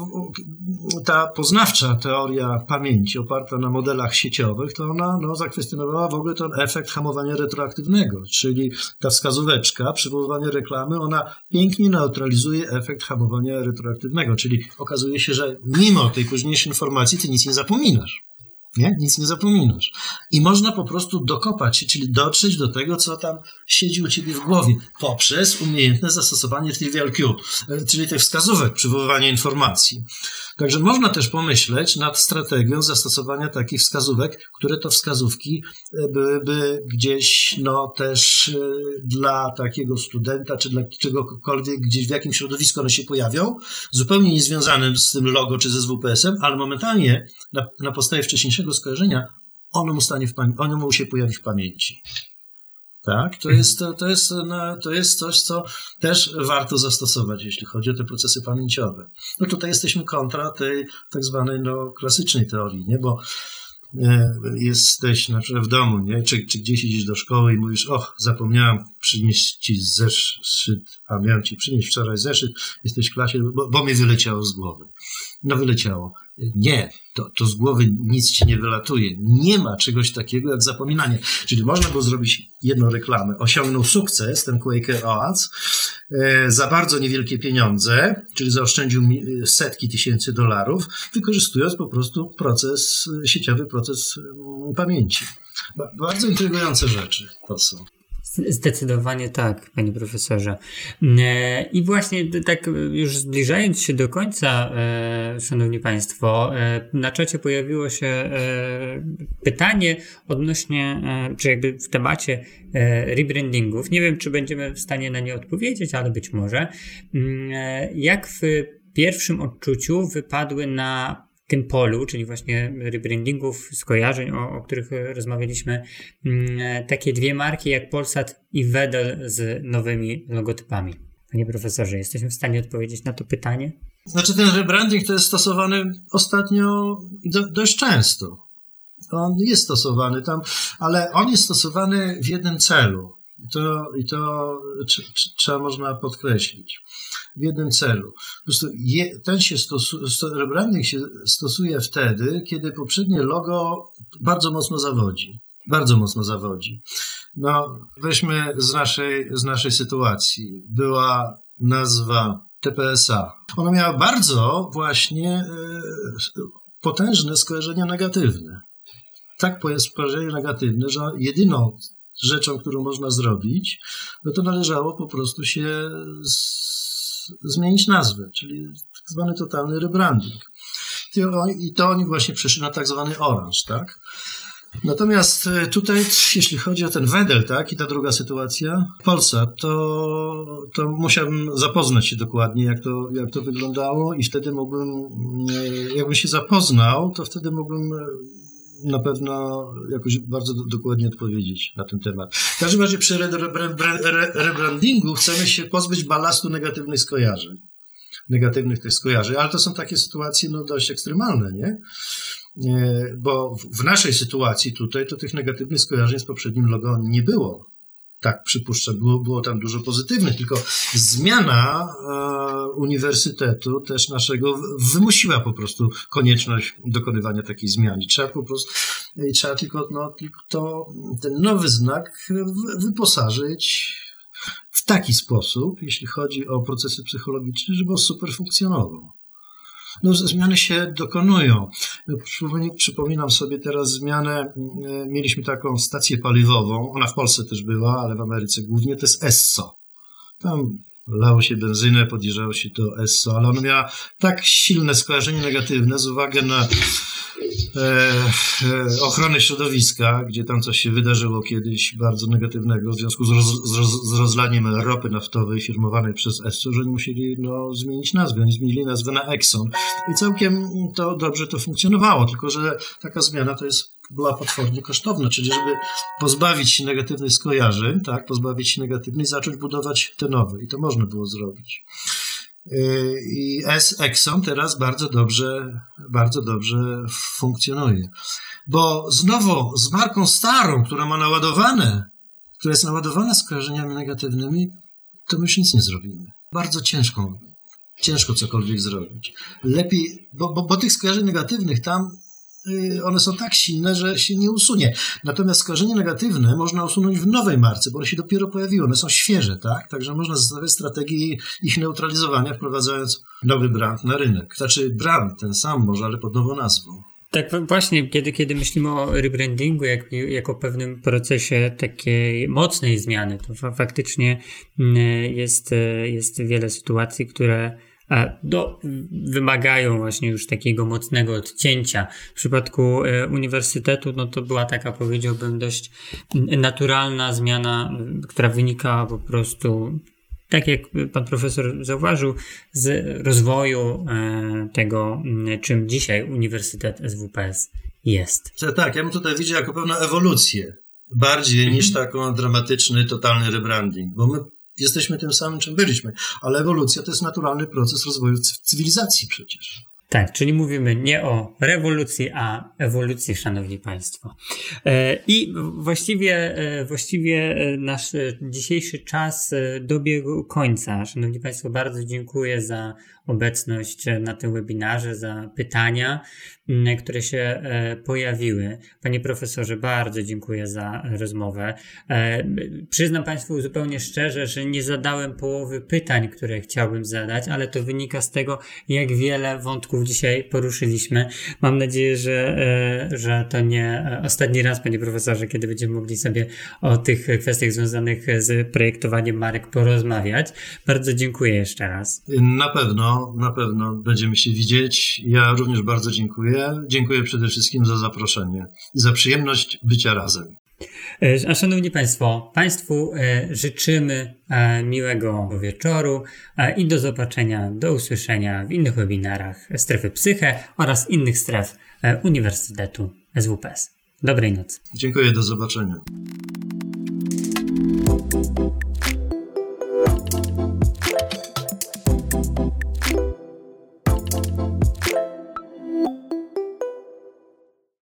S3: ta poznawcza teoria pamięci oparta na modelach sieciowych, to ona no, zakwestionowała w ogóle ten efekt hamowania retroaktywnego, czyli ta wskazóweczka, przywoływanie reklamy, ona pięknie neutralizuje efekt hamowania retroaktywnego, czyli okazuje się, że mimo tej późniejszej informacji ty nic nie zapominasz. Nie? Nic nie zapominasz. I można po prostu dokopać się, czyli dotrzeć do tego, co tam siedzi u ciebie w głowie, poprzez umiejętne zastosowanie Trivial Q, e, czyli tych wskazówek, przywoływania informacji. Także można też pomyśleć nad strategią zastosowania takich wskazówek, które to wskazówki e, byłyby gdzieś, no też e, dla takiego studenta, czy dla czegokolwiek, gdzieś w jakim środowisku one się pojawią, zupełnie niezwiązanym z tym logo czy ze SWPS-em, ale momentalnie na, na podstawie wcześniejszego skojarzenia ono mu, stanie w ono mu się pojawi w pamięci. Tak? To jest, to, jest, no, to jest coś, co też warto zastosować, jeśli chodzi o te procesy pamięciowe. No tutaj jesteśmy kontra tej tak zwanej no, klasycznej teorii, nie? bo e, jesteś na przykład w domu, nie? Czy, czy gdzieś idziesz do szkoły i mówisz, och, zapomniałam przynieść ci zeszyt, a miałem ci przynieść wczoraj zeszyt, jesteś w klasie, bo, bo mi wyleciało z głowy. No wyleciało. Nie, to, to z głowy nic ci nie wylatuje. Nie ma czegoś takiego jak zapominanie. Czyli można było zrobić jedną reklamę. Osiągnął sukces ten Quaker Oats e, za bardzo niewielkie pieniądze, czyli zaoszczędził setki tysięcy dolarów, wykorzystując po prostu proces, sieciowy proces mm, pamięci. Bardzo intrygujące rzeczy to są.
S1: Zdecydowanie tak, panie profesorze. E, I właśnie tak już zbliżając się do końca, e, szanowni państwo, e, na czacie pojawiło się pytanie odnośnie, czy jakby w temacie rebrandingów. Nie wiem, czy będziemy w stanie na nie odpowiedzieć, ale być może. Mm, jak w pierwszym odczuciu wypadły na tym polu, czyli właśnie rebrandingów, skojarzeń, o, o których rozmawialiśmy, mm, takie dwie marki jak Polsat i Wedel z nowymi logotypami. Panie profesorze, jesteśmy w stanie odpowiedzieć na to pytanie?
S3: Znaczy ten rebranding to jest stosowany ostatnio do, dość często. On jest stosowany tam, ale on jest stosowany w jednym celu. I to, i to trzeba można podkreślić w jednym celu. Po prostu je, ten się stosuje, rebranding się stosuje wtedy, kiedy poprzednie logo bardzo mocno zawodzi. Bardzo mocno zawodzi. No, weźmy z naszej, z naszej sytuacji. Była nazwa TPSA. Ona miała bardzo właśnie e, potężne skojarzenia negatywne. Tak skojarzenie negatywne, że jedyną rzeczą, którą można zrobić, no to należało po prostu się z zmienić nazwę, czyli tak zwany totalny rebranding. I to oni właśnie przeszli na tak zwany Orange, tak? Natomiast e, tutaj, jeśli chodzi o ten Wedel, tak, i ta druga sytuacja, Polsa, to, to musiałbym zapoznać się dokładnie, jak to, jak to wyglądało i wtedy mógłbym, e, jakbym się zapoznał, to wtedy mógłbym e, na pewno jakoś bardzo dokładnie odpowiedzieć na ten temat. W każdym razie przy rebrandingu chcemy się pozbyć balastu negatywnych skojarzeń. Negatywnych tych skojarzeń, ale to są takie sytuacje no, dość ekstremalne, nie? Bo w naszej sytuacji tutaj to tych negatywnych skojarzeń z poprzednim logo nie było tak przypuszczam, było, było tam dużo pozytywnych, tylko zmiana e, uniwersytetu też naszego wymusiła po prostu konieczność dokonywania takiej zmiany. Trzeba po prostu, trzeba tylko, no, tylko to, ten nowy znak wyposażyć w taki sposób, jeśli chodzi o procesy psychologiczne, żeby on super funkcjonował no, zmiany się dokonują. Przypominam sobie teraz zmianę, e, mieliśmy taką stację paliwową, ona w Polsce też była, ale w Ameryce głównie, to jest Esso. Tam lało się benzynę, podjeżdżało się do Esso, ale ona miała tak silne skojarzenie negatywne z uwagi na e, e, ochrony środowiska, gdzie tam coś się wydarzyło kiedyś bardzo negatywnego w związku z, roz, z, roz, z rozlaniem ropy naftowej firmowanej przez Esso, że oni musieli no, zmienić nazwę. Oni zmienili nazwę na Exxon i całkiem to dobrze to funkcjonowało, tylko że taka zmiana to jest była potwornie kosztowna, czyli żeby pozbawić się negatywnych skojarzeń, tak, pozbawić się negatywnych zacząć budować te nowe. I to można było zrobić. Yy, I S Exxon teraz bardzo dobrze, bardzo dobrze funkcjonuje. Bo znowu z marką starą, która ma naładowane, która jest naładowana skojarzeniami negatywnymi, to my już nic nie zrobimy. Bardzo ciężką ciężko cokolwiek zrobić. Lepiej, bo, bo, bo tych skojarzeń negatywnych tam y, one są tak silne, że się nie usunie. Natomiast skojarzenia negatywne można usunąć w nowej marce, bo one się dopiero pojawiły, one są świeże, tak? Także można zastosować strategię ich neutralizowania, wprowadzając nowy brand na rynek. Znaczy brand ten sam może, ale pod nową nazwą.
S1: Tak, właśnie, kiedy, kiedy myślimy o rebrandingu jak, jako pewnym procesie takiej mocnej zmiany, to faktycznie mm, jest, jest wiele sytuacji, które do, wymagają właśnie już takiego mocnego odcięcia. W przypadku e, uniwersytetu, no to była taka, powiedziałbym, dość naturalna zmiana, która wynika po prostu tak jak pan profesor zauważył, z rozwoju e, tego, czym dzisiaj Uniwersytet SWPS jest.
S3: Tak, ja bym tutaj widział jako pewną ewolucję, bardziej mhm. niż taką dramatyczny, totalny rebranding, bo my jesteśmy tym samym, czym byliśmy, ale ewolucja to jest naturalny proces rozwoju cywilizacji przecież.
S1: Tak, czyli mówimy nie o rewolucji, a ewolucji, szanowni państwo. E, I właściwie, e, właściwie e, nasz dzisiejszy czas dobiegł końca. Szanowni państwo, bardzo dziękuję za obecność na tym webinarze, za pytania, które się pojawiły. Panie profesorze, bardzo dziękuję za rozmowę. Przyznam Państwu zupełnie szczerze, że nie zadałem połowy pytań, które chciałbym zadać, ale to wynika z tego, jak wiele wątków dzisiaj poruszyliśmy. Mam nadzieję, że, że to nie ostatni raz, panie profesorze, kiedy będziemy mogli sobie o tych kwestiach związanych z projektowaniem marek porozmawiać. Bardzo dziękuję jeszcze raz.
S3: Na pewno na pewno będziemy się widzieć. Ja również bardzo dziękuję. Dziękuję przede wszystkim za zaproszenie i za przyjemność bycia razem.
S1: E, a szanowni Państwo, Państwu e, życzymy e, miłego wieczoru i do zobaczenia, do usłyszenia w innych webinarach Strefy Psyche oraz innych stref Uniwersytetu SWPS. Dobrej nocy.
S3: Dziękuję, do zobaczenia.